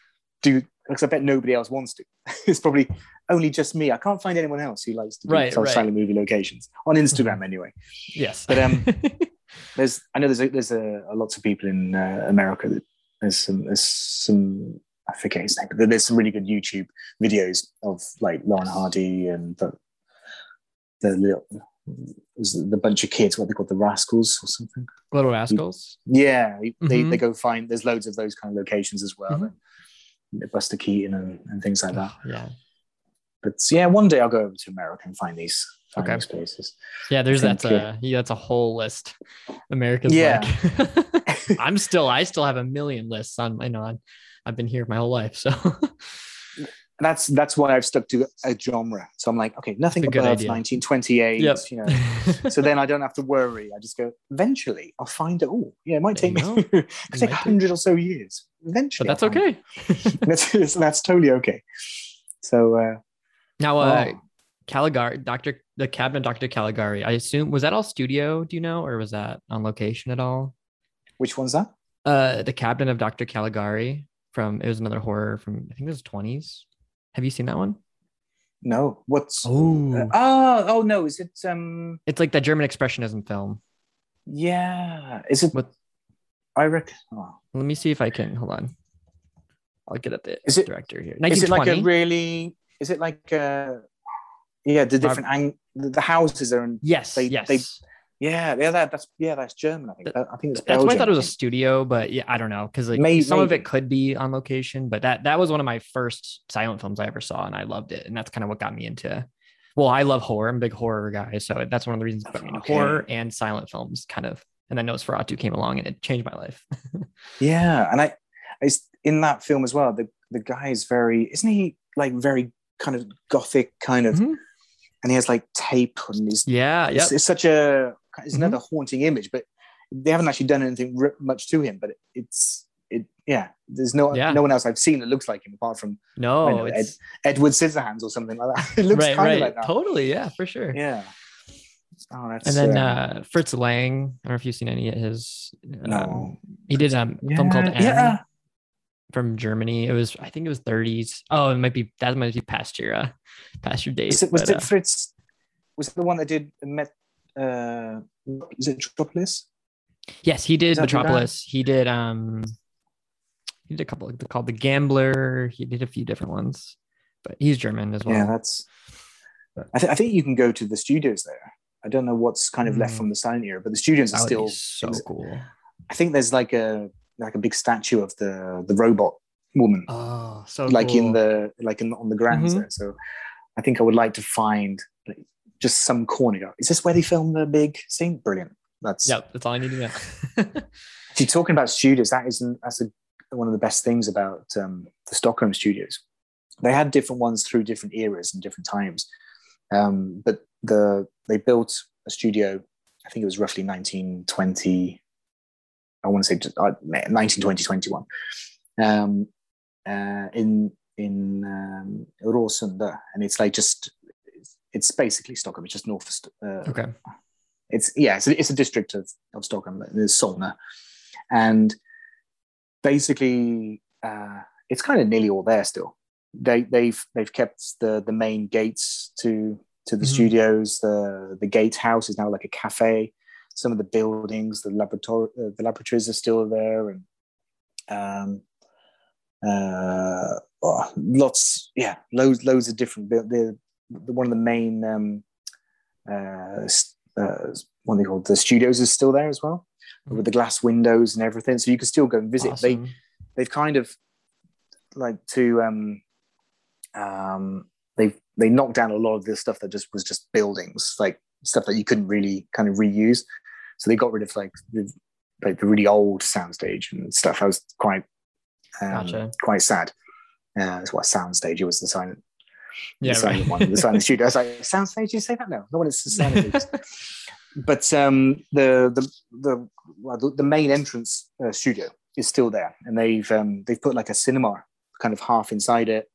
do. Because I bet nobody else wants to. it's probably only just me. I can't find anyone else who likes to do Right, silent movie locations on Instagram anyway. yes. But, um, there's I know there's a, there's a, a lots of people in uh, America that there's some there's some I forget his name, but there's some really good YouTube videos of like Laurel and Hardy and the the little was the bunch of kids what they call the rascals or something. Little rascals. Yeah, they, Mhm. they go find there's loads of those kind of locations as well. Mhm. Buster Keaton and, and things like that. Yeah. But yeah, one day I'll go over to America and find these find Okay. these places. Yeah, there's that's a uh, yeah, that's a whole list. America's Yeah. like I'm still I still have a million lists on my know I've been here my whole life. So that's that's why I've stuck to a genre. So I'm like, okay, nothing It's a good above idea. 1928. Yep. You know, so then I don't have to worry. I just go. Eventually, I'll find it all. Yeah, it might There take me. it could take hundred or so years. but Eventually, that's I'll okay. That's that's totally okay. So uh, Now uh oh, Caligari, Dr. the cabinet Dr. Caligari, I assume was that all studio, do you know, or was that on location at all? which one's that? Uh the cabinet of Dr. Caligari from it was another horror from I think it was 20s. Have you seen that one? No, what's? Oh, uh, oh, oh no, is it? Um, it's like that German expressionism film. yeah, is it? What- I reckon. Oh. Let me see if I can hold on. I'll get at the Is it- director here. Is it like a really? Is it like a? Yeah, the different ang- the, the houses are in. yes, they- yes. they- Yeah, yeah, that, that's yeah, that's German. I think. That- I think it's That's why I thought it was a studio, but yeah, I don't know because like May- some of it could be on location, but that that was one of my first silent films I ever saw, and I loved it, and that's kind of what got me into. Well, I love horror. I'm a big horror guy, so that's one of the reasons that got me into Okay. horror and silent films, kind of. And then Nosferatu came along, and it changed my life. Yeah, and I, I s- in that film as well. The the guy is very, isn't he like very kind of gothic kind of, Mhm. and he has like tape on his. yeah, It's, it's such a it's another haunting image, but they haven't actually done anything much to him. But it, it's it yeah. There's no Yeah. no one else I've seen that looks like him apart from No, know, it's Edward Scissorhands or something like that. It looks right, kind right, of like that. totally, yeah, for sure. Yeah. Oh, that's And then uh, uh, Fritz Lang, I don't know if you've seen any of his. um, no. he did um, a film called Yeah, Anne. yeah. from Germany. It was, I think it was 30s. Oh, it might be that might be past your uh, past your days. Was it, was but, it uh, Fritz? Was it the one that did Met? Uh, is it Metropolis? yes, he did Is that the guy? Metropolis. He did um he did a couple called The Gambler. He did a few different ones, but he's German as well. Yeah, that's. I, th- I think you can go to the studios there. I don't know what's kind of left Mm. from the silent era, but the studios are still. so cool. I think there's like a like a big statue of the the robot woman, Oh, so like in the like in on the grounds Mhm. there. So I think I would like to find like, just some corner. Go, Is this where they filmed the big scene? Brilliant. That's yeah. that's all I need to know. If you're talking about studios, that isn't that's a, one of the best things about um, the Stockholm studios. They had different ones through different eras and different times, um, but the they built a studio. I think it was roughly 1920. I want to say just, uh, 1920, 21. Um, uh, in in um, Råsunda, and it's like just it's, basically Stockholm. It's just north of uh, okay. it's yeah, it's a, it's a district of, of Stockholm. There's Solna, and basically uh, it's kind of nearly all there still. They they've they've kept the the main gates to to the Mhm. studios. The the gatehouse is now like a cafe. Some of the buildings, the laboratory, uh, the laboratories are still there, and um, uh, oh, lots, yeah, loads, loads of different. The, the one of the main um, uh, uh, what they called? The studios is still there as well, with the glass windows and everything. So you can still go and visit. They Awesome. they've kind of like to um um they've they knocked down a lot of this stuff that just was just buildings, like stuff that you couldn't really kind of reuse. So they got rid of like the like the really old soundstage and stuff. I was quite um, Gotcha. quite sad. Uh, that's what soundstage. It was the silent, yeah, the silent right. one, the silent studio. I was like, soundstage. You say that? No, no one is the silent. but um, the the the well, the, the main entrance uh, studio is still there, and they've um, they've put like a cinema kind of half inside it,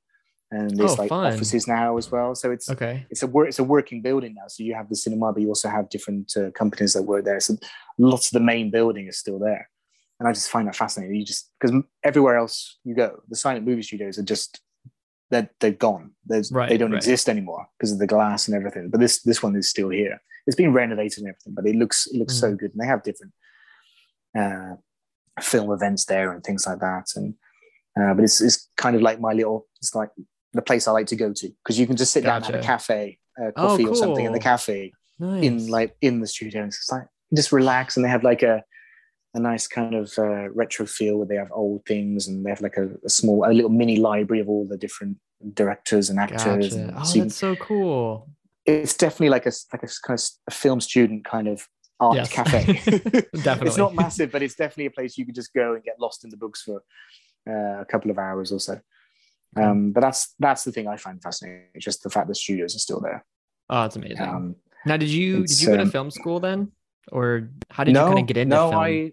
and there's Oh, like fun. offices now as well. So it's okay. it's a work it's a working building now. So you have the cinema, but you also have different uh, companies that work there. So lots of the main building is still there, and I just find that fascinating. You just because everywhere else you go, the silent movie studios are just that they're gone. There's Right, they don't right. exist anymore because of the glass and everything. But this this one is still here. it's been renovated and everything, but it looks it looks Mm. so good. And they have different uh, film events there and things like that. And uh, but it's it's kind of like my little it's like the place I like to go to because you can just sit down and have a Gotcha. cafe, uh, Oh, coffee or something in the cafe Nice. in like in the studio. And it's like just relax and they have like a a nice kind of uh, retro feel where they have old things and they have like a, a small a little mini library of all the different directors and actors. Gotcha. And Oh, so that's so cool. it's definitely like a like a kind of a film student kind of art Yes. cafe. Definitely. it's not massive, but it's definitely a place you could just go and get lost in the books for uh, a couple of hours or so. Um, but that's that's the thing I find fascinating, just the fact the studios are still there. Oh, it's amazing. Um, now, did you did you go to um, film school then, or how did no, you kind of get into no, film? I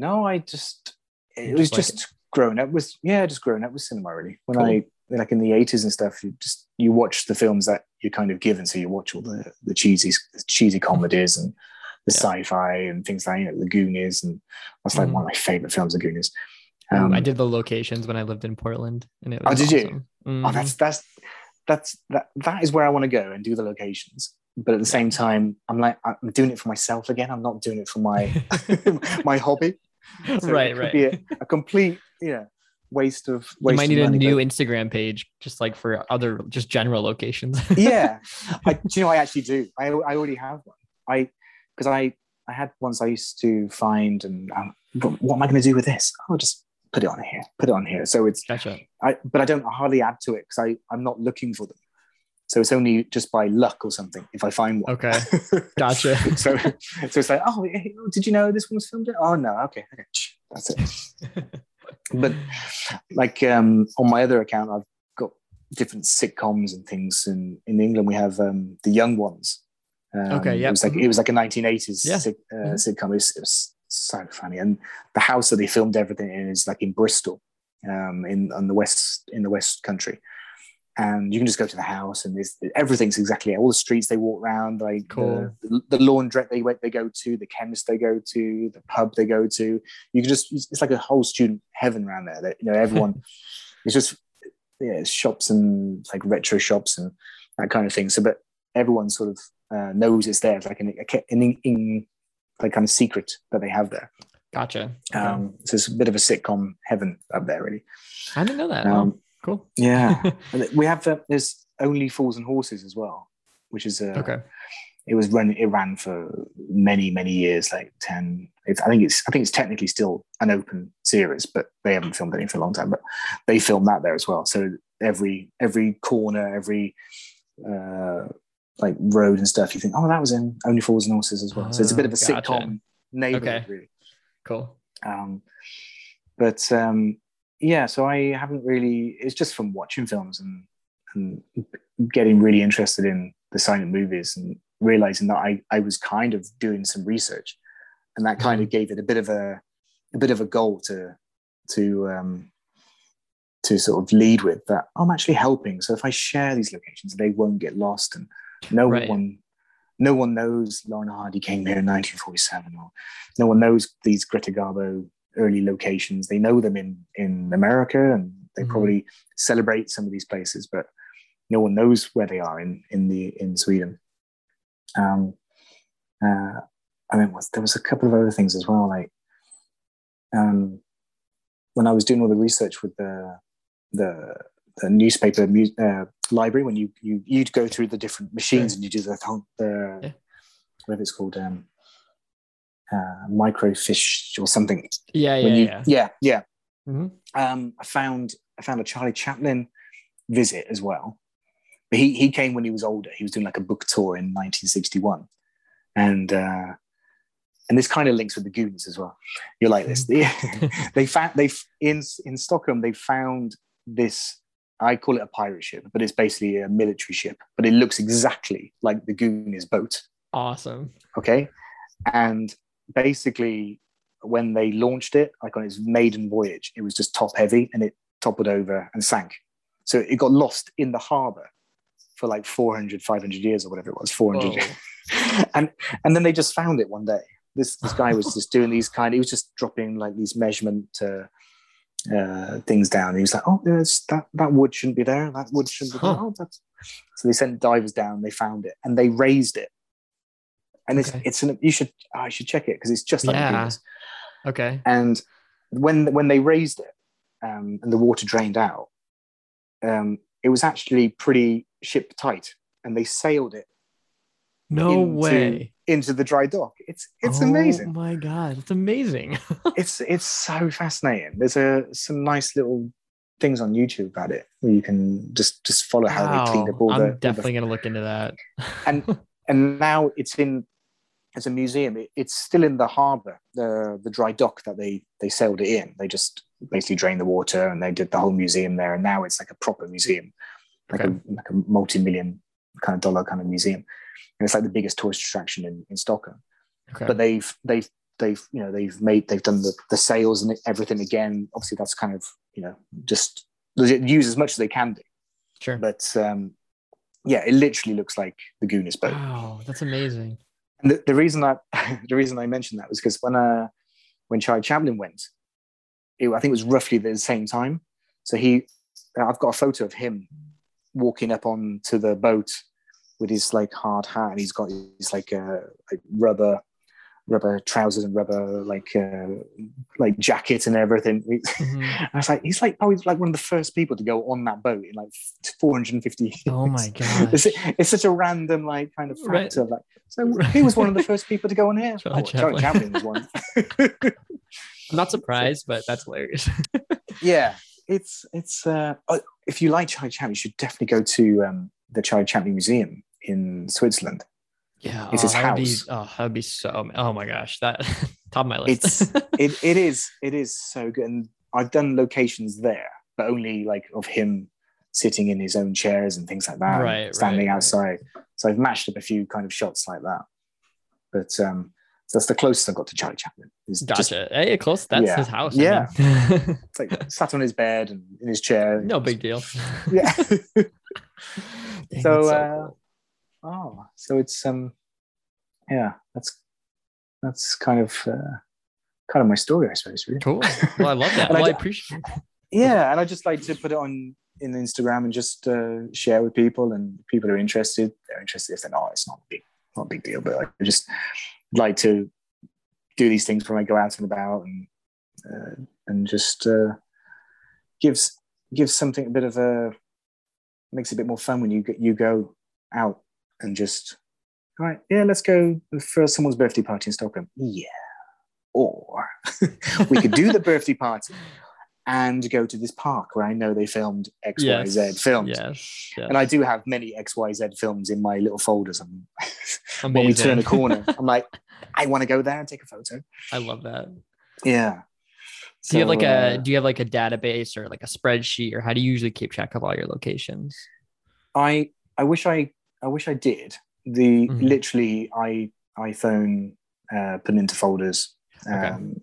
no, I just it was just like just growing up with yeah, just growing up with cinema really. When Cool. I like in the eighties and stuff, you just you watch the films that you're kind of given. So you watch all the the cheesy cheesy comedies and the Mm-hmm. Yeah. sci-fi and things like you know, the Goonies, and that's like Mhm. one of my favorite films, the Goonies. Um, I did the locations when I lived in Portland, and it Oh, was did you? awesome. Oh, that's that's that's that that is where I want to go and do the locations. But at the same time, I'm like I'm doing it for myself again. I'm not doing it for my my hobby. So right, right. Be a, a complete yeah waste of You waste might of need a new but- Instagram page just like for other just general locations. yeah, I, do you know I actually do. I I already have one. I because I I had ones I used to find and um, what am I going to do with this? I'll just put it on here. Put it on here. So it's gotcha. I but I don't hardly add to it because I I'm not looking for them. So it's only just by luck or something if I find one. Okay, gotcha. so so it's like oh eh, did you know this one was filmed? Oh no okay okay that's it. But like um, on my other account, I've got different sitcoms and things. And in England, we have um, the Young Ones. Um, Okay, yeah. It was like it was like a 1980s Yeah. sit, uh, Mhm. sitcom. It was, it was so funny, and the house that they filmed everything in is like in Bristol, um, in on the west in the West Country. And you can just go to the house, and there's, everything's exactly all the streets they walk around, like Cool. the, the laundrette they went they go to, the chemist they go to, the pub they go to. You can just it's like a whole student heaven around there. That you know everyone. it's just yeah, it's shops and like retro shops and that kind of thing. So, but everyone sort of uh, knows it's there. It's like an, an in, in like kind of secret that they have there. Gotcha. Okay. Um, so it's a bit of a sitcom heaven up there, really. I didn't know that. Um, cool. yeah, And we have uh, there's only fools and horses as well, which is a, Okay. It was run. It ran for many many years, like ten. It's, I think it's I think it's technically still an open series, but they haven't filmed any for a long time. But they filmed that there as well. So every every corner, every uh, like road and stuff, you think, oh, that was in Only Fools and Horses as well. So it's a bit of a Ah, gotcha. sitcom neighborhood, Okay. really. Cool. Um, but um, yeah, so I haven't really. It's just from watching films and and getting really interested in the silent movies and realizing that I I was kind of doing some research, and that kind of gave it a bit of a a bit of a goal to to um, to sort of lead with that I'm actually helping. So if I share these locations, they won't get lost, and no Right. one no one knows Laurel and Hardy came here in 1947, or no one knows these Greta Garbo early locations. They know them in in America, and they Mhm. probably celebrate some of these places, but no one knows where they are in in the in Sweden. Um, uh, then was, there was a couple of other things as well, like um, when I was doing all the research with the the, the newspaper uh, library, when you you you'd go through the different machines Sure. and you do the the Yeah. whatever it's called um, uh, microfiche or something. Yeah, yeah, you, yeah. yeah, yeah. Mhm. Um, I found I found a Charlie Chaplin visit as well. But he he came when he was older. He was doing like a book tour in 1961, and uh, and this kind of links with the Goonies as well. You're like this. they found they in in Stockholm they found this. I call it a pirate ship, but it's basically a military ship. But it looks exactly like the Goonies boat. Awesome. Okay, and basically when they launched it, like on its maiden voyage, it was just top heavy and it toppled over and sank. So it got lost in the harbor for like 400, 500 years or whatever it was, 400 Whoa. and and then they just found it one day. This this guy was just doing these kind. He was just dropping like these measurement uh, uh, things down. And he was like, "Oh, there's that that wood shouldn't be there. That wood shouldn't be there." Huh. Oh. So they sent divers down. They found it and they raised it. And it's Okay. it's an you should I should check it because it's just like Yeah. Venus. Okay. And when when they raised it um, and the water drained out, um, it was actually pretty ship tight, and they sailed it No into- way. into the dry dock. It's it's amazing. Oh amazing. my god, it's amazing. It's it's so fascinating. There's a some nice little things on YouTube about it where you can just just follow how they cleaned Wow. up all I'm the, the definitely gonna look into that. and and now it's in as a museum. It, it's still in the harbour, the the dry dock that they they sailed it in. They just basically drained the water and they did the whole museum there. And now it's like a proper museum, like Okay. a like a multi-million kind of dollar kind of museum. And it's like the biggest tourist attraction in, in Stockholm. okay. But they've they've they've you know they've made they've done the, the sales and everything again. Obviously, that's kind of you know just use as much as they can do. sure. But um, yeah, it literally looks like the Goonies boat. Wow, that's amazing. And the, the reason that the reason I mentioned that was because when uh when Charlie Chaplin went, it, I think it was roughly the same time. So he, I've got a photo of him walking up onto the boat with his like hard hat, and he's got his like uh, like rubber rubber trousers and rubber like uh, like jacket and everything. Mhm. I was like, he's like probably like one of the first people to go on that boat in like 450 years. Oh my god. It's, it's such a random like kind of Right. factor. Like, so he was one of the first people to go on here. Charlie oh, Charlie Chaplin. Chaplin was one. I'm not surprised, but that's hilarious. yeah, it's it's. Uh, oh, if you like Charlie Chaplin, you should definitely go to um, the Charlie Chaplin Museum in Switzerland. Yeah. It's oh, his would be- house. oh, that would be so oh my gosh. That top of my list. It's it, it is it is so good, and I've done locations there, but only like of him sitting in his own chairs and things like that, Right, standing right, right. outside. So I've matched up a few kind of shots like that, but um, so that's the closest I've got to Charlie Chaplin. Is just gotcha. hey, close. That's Yeah. his house. I Yeah. It's like sat on his bed and in his chair. no big deal. Yeah. Dang, so, that's uh, cool. Oh, so it's um, yeah, that's that's kind of uh, kind of my story, I suppose. Really. cool. Well, I love that. I well, I d- appreciate. Yeah, and I just like to put it on in Instagram and just uh, share with people, and people are interested. They're interested. If they're not, it's not a big, not a big deal. But I just like to do these things when I go out and about, and uh, and just uh, gives gives something a bit of a makes it a bit more fun when you get you go out and just all right, yeah, let's go for someone's birthday party in Stockholm. Yeah, or we could do the birthday party and go to this park where I know they filmed X, Y, Z Yes, films. Yes. yes. And I do have many X, Y, Z films in my little folders. And when we turn a corner, I'm like, I want to go there and take a photo. I love that. Yeah. Do you have like a uh, do you have like a database or like a spreadsheet or how do you usually keep track of all your locations? I I wish I I wish I did. The Mhm. literally I iPhone uh, put into folders. Okay. Um,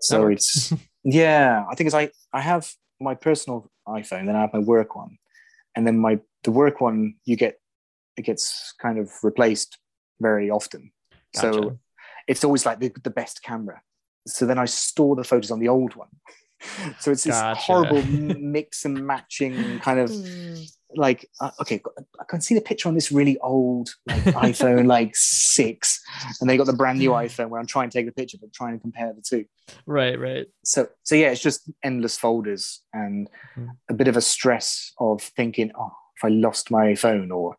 so it's yeah. I think it's I I have my personal iPhone, then I have my work one, and then my the work one you get it gets kind of replaced very often. So it's always like the, the best camera. So then I store the photos on the old one. So it's this Gotcha. horrible mix and matching kind of like uh, okay i can see the picture on this really old like iphone like six and they got the brand new iphone where i'm trying to take the picture but trying to compare the two Right, right. so so yeah it's just endless folders and Mhm. a bit of a stress of thinking oh if i lost my phone or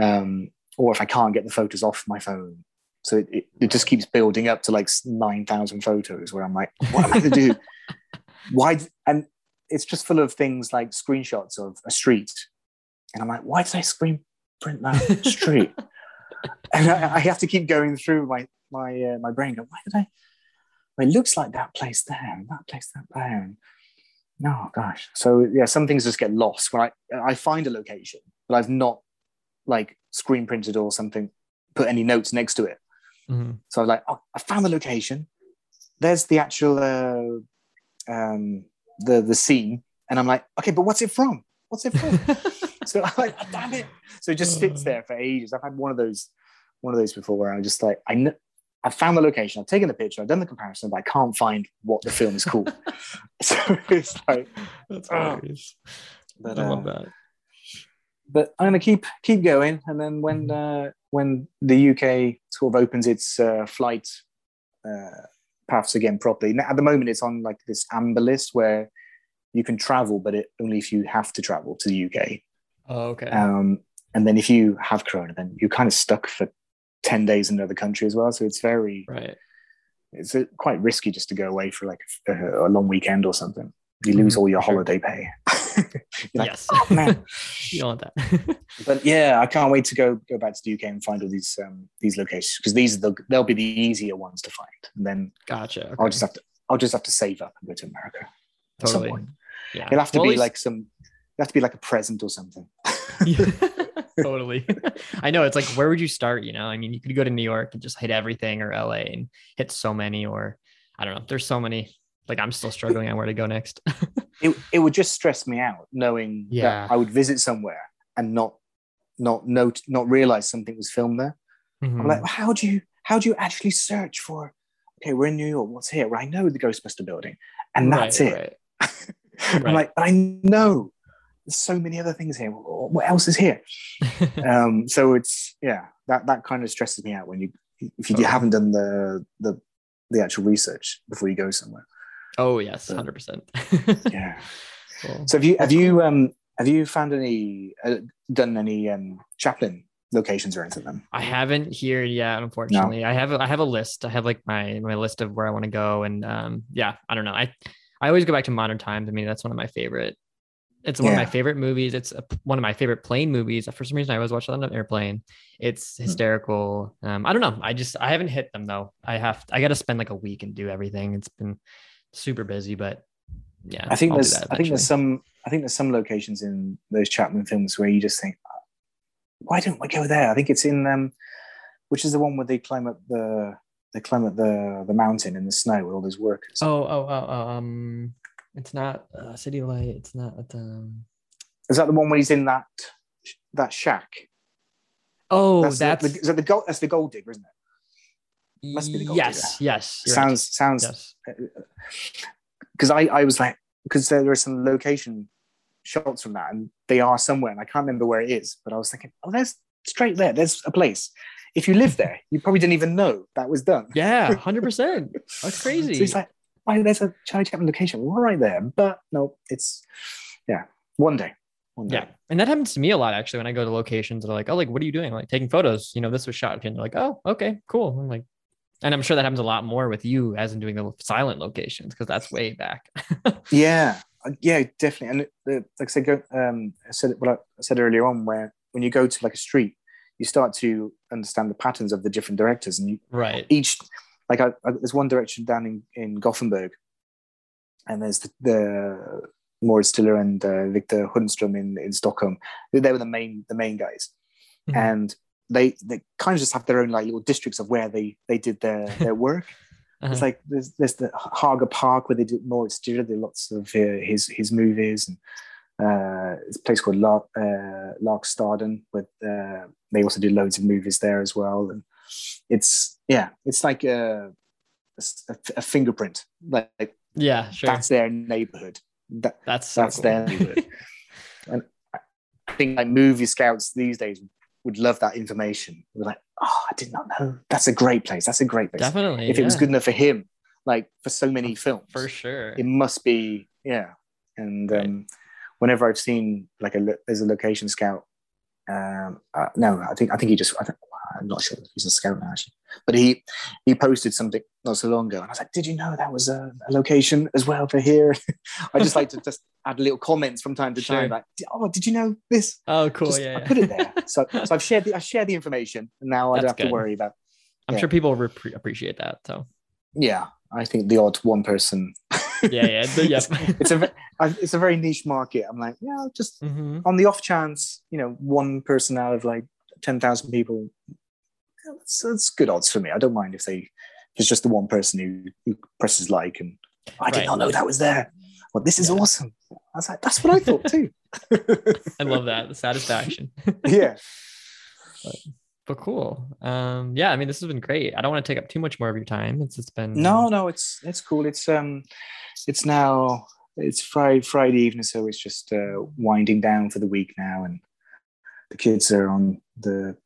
um or if i can't get the photos off my phone so it, it, it just keeps building up to like 9000 photos where i'm like what am i going to do why and it's just full of things like screenshots of a street and i'm like why did i screen print that street and I, I have to keep going through my my uh, my brain go why did i well, it looks like that place there and that place that there and oh gosh so yeah some things just get lost when i i find a location but i've not like screen printed or something put any notes next to it Mhm. so I'm like, oh, I found the location. There's the actual uh, um, the the scene, and I'm like, okay, but what's it from? What's it from? so I'm like, oh, damn it! So it just sits there for ages. I've had one of those one of those before where I'm just like, I know I've found the location, I've taken the picture, I've done the comparison, but I can't find what the film is called. so it's like, That's Oh. hilarious. but, I love uh, that. but I'm gonna keep keep going, and then when Mm-hmm. uh, when the UK sort of opens its uh, flight uh, paths again properly. Now, at the moment, it's on like this amber list where you can travel, but it only if you have to travel to the UK. Oh, okay. Um, and then if you have corona, then you're kind of stuck for ten days in another country as well. So it's very right. it's uh, quite risky just to go away for like a, a long weekend or something. You lose Mhm, all your holiday pay. Like, yes. "Oh, man. you don't want that. but yeah, I can't wait to go go back to the UK and find all these um, these locations because these are the they'll be the easier ones to find. And then gotcha. I'll just have to I'll just have to save up and go to America. at some totally. point. Yeah. It'll have to Well, be least- like some. It'll have to be like a present or something. Yeah, totally. I know it's like where would you start? You know, I mean, you could go to New York and just hit everything, or LA and hit so many, or I don't know. There's so many. Like I'm still struggling on where to go next. it it would just stress me out knowing Yeah. that I would visit somewhere and not not note not realize something was filmed there. I'm Mhm. like, how do you how do you actually search for? Okay, we're in New York. What's here? Well, I know the Ghostbuster building, and that's Right, it. right. I'm Right. like, but I know there's so many other things here. What else is here? um, so it's yeah, that that kind of stresses me out when you if you Totally. haven't done the the the actual research before you go somewhere. oh yes, hundred percent. Yeah. So have you have you um have you found any uh, done any um Chaplin locations or anything then? I haven't here yet, unfortunately. I have a, I have a list. I have like my my list of where I want to go, and um, yeah, I don't know. I I always go back to Modern Times. I mean, that's one of my favorite. It's one of my favorite movies. It's a, one of my favorite plane movies. For some reason, I always watch it on an airplane. It's Hmm. hysterical. Um, I don't know. I just I haven't hit them though. I have I got to spend like a week and do everything. It's been super busy, but yeah. I think I'll there's I think there's some I think there's some locations in those Chaplin films where you just think, why don't we go there? I think it's in um, which is the one where they climb up the they climb up the the mountain in the snow with all those workers. Oh oh oh oh, um, it's not uh, City Light. It's not um. Is that the one where he's in that that shack? Oh, that's, that's, the, the, is that the gold? That's the gold digger, isn't it? must be the gold yes, yes. you're right. sounds sounds yes. because I I was like because there are some location shots from that and they are somewhere and I can't remember where it is, but I was thinking, oh, there's straight there. There's a place. If you live there, you probably didn't even know that was done. Yeah, hundred percent. That's crazy. So it's like, why there's a Charlie Chaplin location right there, but no, it's yeah, one day, one day. yeah, and that happens to me a lot actually. When I go to locations, they're like, "Oh, like what are you doing?" I'm like taking photos. You know, this was shot. And they're like, "Oh, okay, cool." I'm like, and I'm sure that happens a lot more with you as in doing the silent locations because that's way back. Yeah, yeah, definitely. And uh, like I said, go, um, I said what I said earlier on, where when you go to like a street, you start to understand the patterns of the different directors, and you right. each like I, I, there's one direction down in, in Gothenburg, and there's the, the Mauritz Stiller and uh, Victor Sjöström in, in Stockholm. They were the main the main guys, Mhm. and they they kind of just have their own like little districts of where they they did their their work. Uh-huh. It's like there's there's the Haga Park where they did Mauritz Stiller did lots of uh, his his movies and. Uh, it's a place called Lark, uh, Lärkstaden, but uh, they also do loads of movies there as well. And it's yeah, it's like a, a, a fingerprint. Like, like yeah, sure. that's their neighborhood. That that's so that's cool. their neighborhood. and I think like movie scouts these days would love that information. We're like, oh, I did not know. That's a great place. That's a great place. Definitely. if it was good enough for him, like for so many films, for sure. it must be yeah. And Right. um, whenever I've seen like a there's a location scout. Um, uh, no, I think I think he just I think, I'm not sure if he's a scout now actually, but he he posted something not so long ago, and I was like, did you know that was a, a location as well for here? I just like to just add little comments from time to Sure. time, like, oh, did you know this? oh, cool. Just- yeah, I put it there, so so I've shared the I shared the information, and now I don't That's have to worry about. I'm yeah. sure people will appreciate that. So Yeah, I think the odd one person. yeah, yeah, the- it's, it's a it's a very niche market. I'm like, yeah, just Mhm. on the off chance, you know, one person out of like ten thousand people, yeah, that's, that's good odds for me. I don't mind if they if it's just the one person who, who presses like and I did Right. not know that was there. Well, this is Yeah. awesome. I was like, that's what I thought too. I love that the satisfaction. yeah. but cool. Um, yeah, I mean, this has been great. I don't want to take up too much more of your time. It's it's been No, no, it's it's cool. It's um, it's now it's Friday Friday evening, so it's just uh, winding down for the week now, and the kids are on the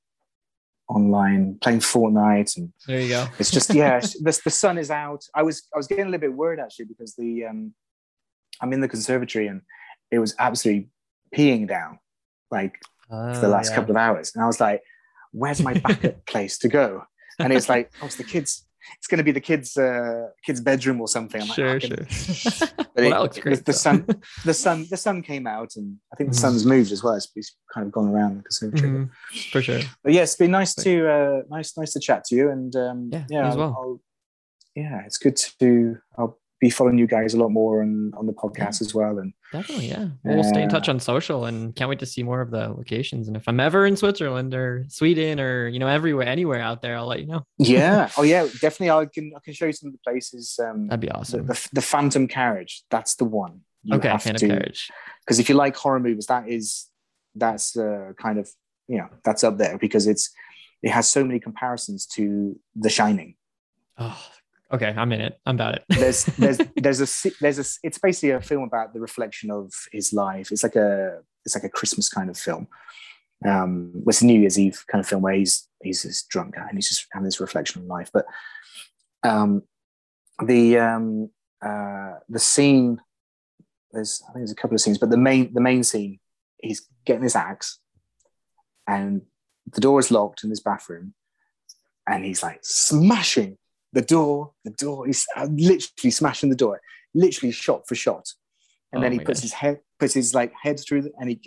online playing Fortnite, and There you go. it's just yeah, the the sun is out. I was I was getting a little bit worried actually because the um, I'm in the conservatory and it was absolutely peeing down like for the Oh, last yeah. couple of hours, and I was like, "Where's my backup place to go?" And it's like, "Oh, it's the kids." It's going to be the kids' uh, kids' bedroom or something. I'm like, Sure, "Oh, sure. But well, it- that looks the- great. the though. sun- the sun the sun came out and i think the Mhm. sun's moved as well it's, it's kind of gone around the conservatory Mhm, for sure. but yeah it's been nice Great. to uh nice nice to chat to you and um Yeah, yeah as I'll- well. I'll- yeah it's good to i'll be following you guys a lot more on on the podcast as well and Definitely, yeah. Well, we'll stay in touch on social and can't wait to see more of the locations. And if I'm ever in Switzerland or Sweden or you know everywhere, anywhere out there, I'll let you know. yeah oh yeah definitely i can i can show you some of the places um That'd be awesome. the, the phantom carriage that's the one you okay, Phantom to Carriage. because if you like horror movies that is that's uh, kind of you know that's up there because it's it has so many comparisons to the shining Oh, okay, I'm in it. I'm about it. there's there's there's a there's a it's basically a film about the reflection of his life it's like a it's like a christmas kind of film um it's a new year's eve kind of film where he's he's this drunk guy and he's just having this reflection on life but um the um uh the scene there's i think there's a couple of scenes but the main the main scene he's getting his axe and the door is locked in this bathroom and he's like smashing the door the door he's uh, literally smashing the door literally shot for shot and Oh then he puts gosh. his head puts his like head through the, and he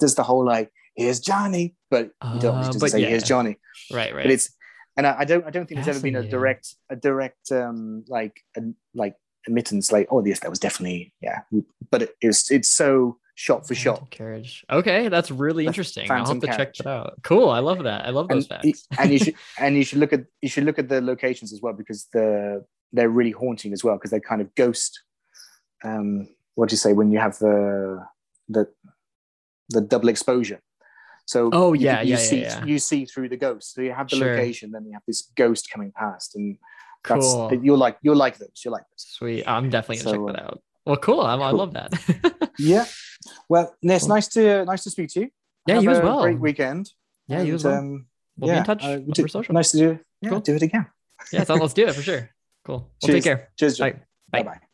does the whole like here's johnny but he, don't, he Uh, doesn't but say yeah. here's johnny right, right. but it's and I, I don't I don't think there's ever been a direct a direct um like a, like admittance like oh yes that was definitely yeah but it, it's it's so shot for shot Carriage. Okay, that's really The interesting. I'll have to check Carriage. that out. Cool. I love that. I love those and, facts. and you should and you should look at you should look at the locations as well because the they're really haunting as well because they're kind of ghost um what do you say when you have the the the double exposure so Oh, you- yeah, you yeah, see yeah, yeah. you see through the ghost so you have the Sure. location then you have this ghost coming past and that's Cool. you'll like you'll like those you'll like those Sweet. I'm definitely gonna So, check uh, that out. Well, cool. I, I love that. yeah well Cool. nice to nice to speak to you Yeah, Have you as a well. great weekend yeah, you And, as well. um, we'll be in touch uh, over social. nice to do yeah Cool. do it again Yeah, so let's do it for sure. Cool. Well, take care. cheers. Bye. bye bye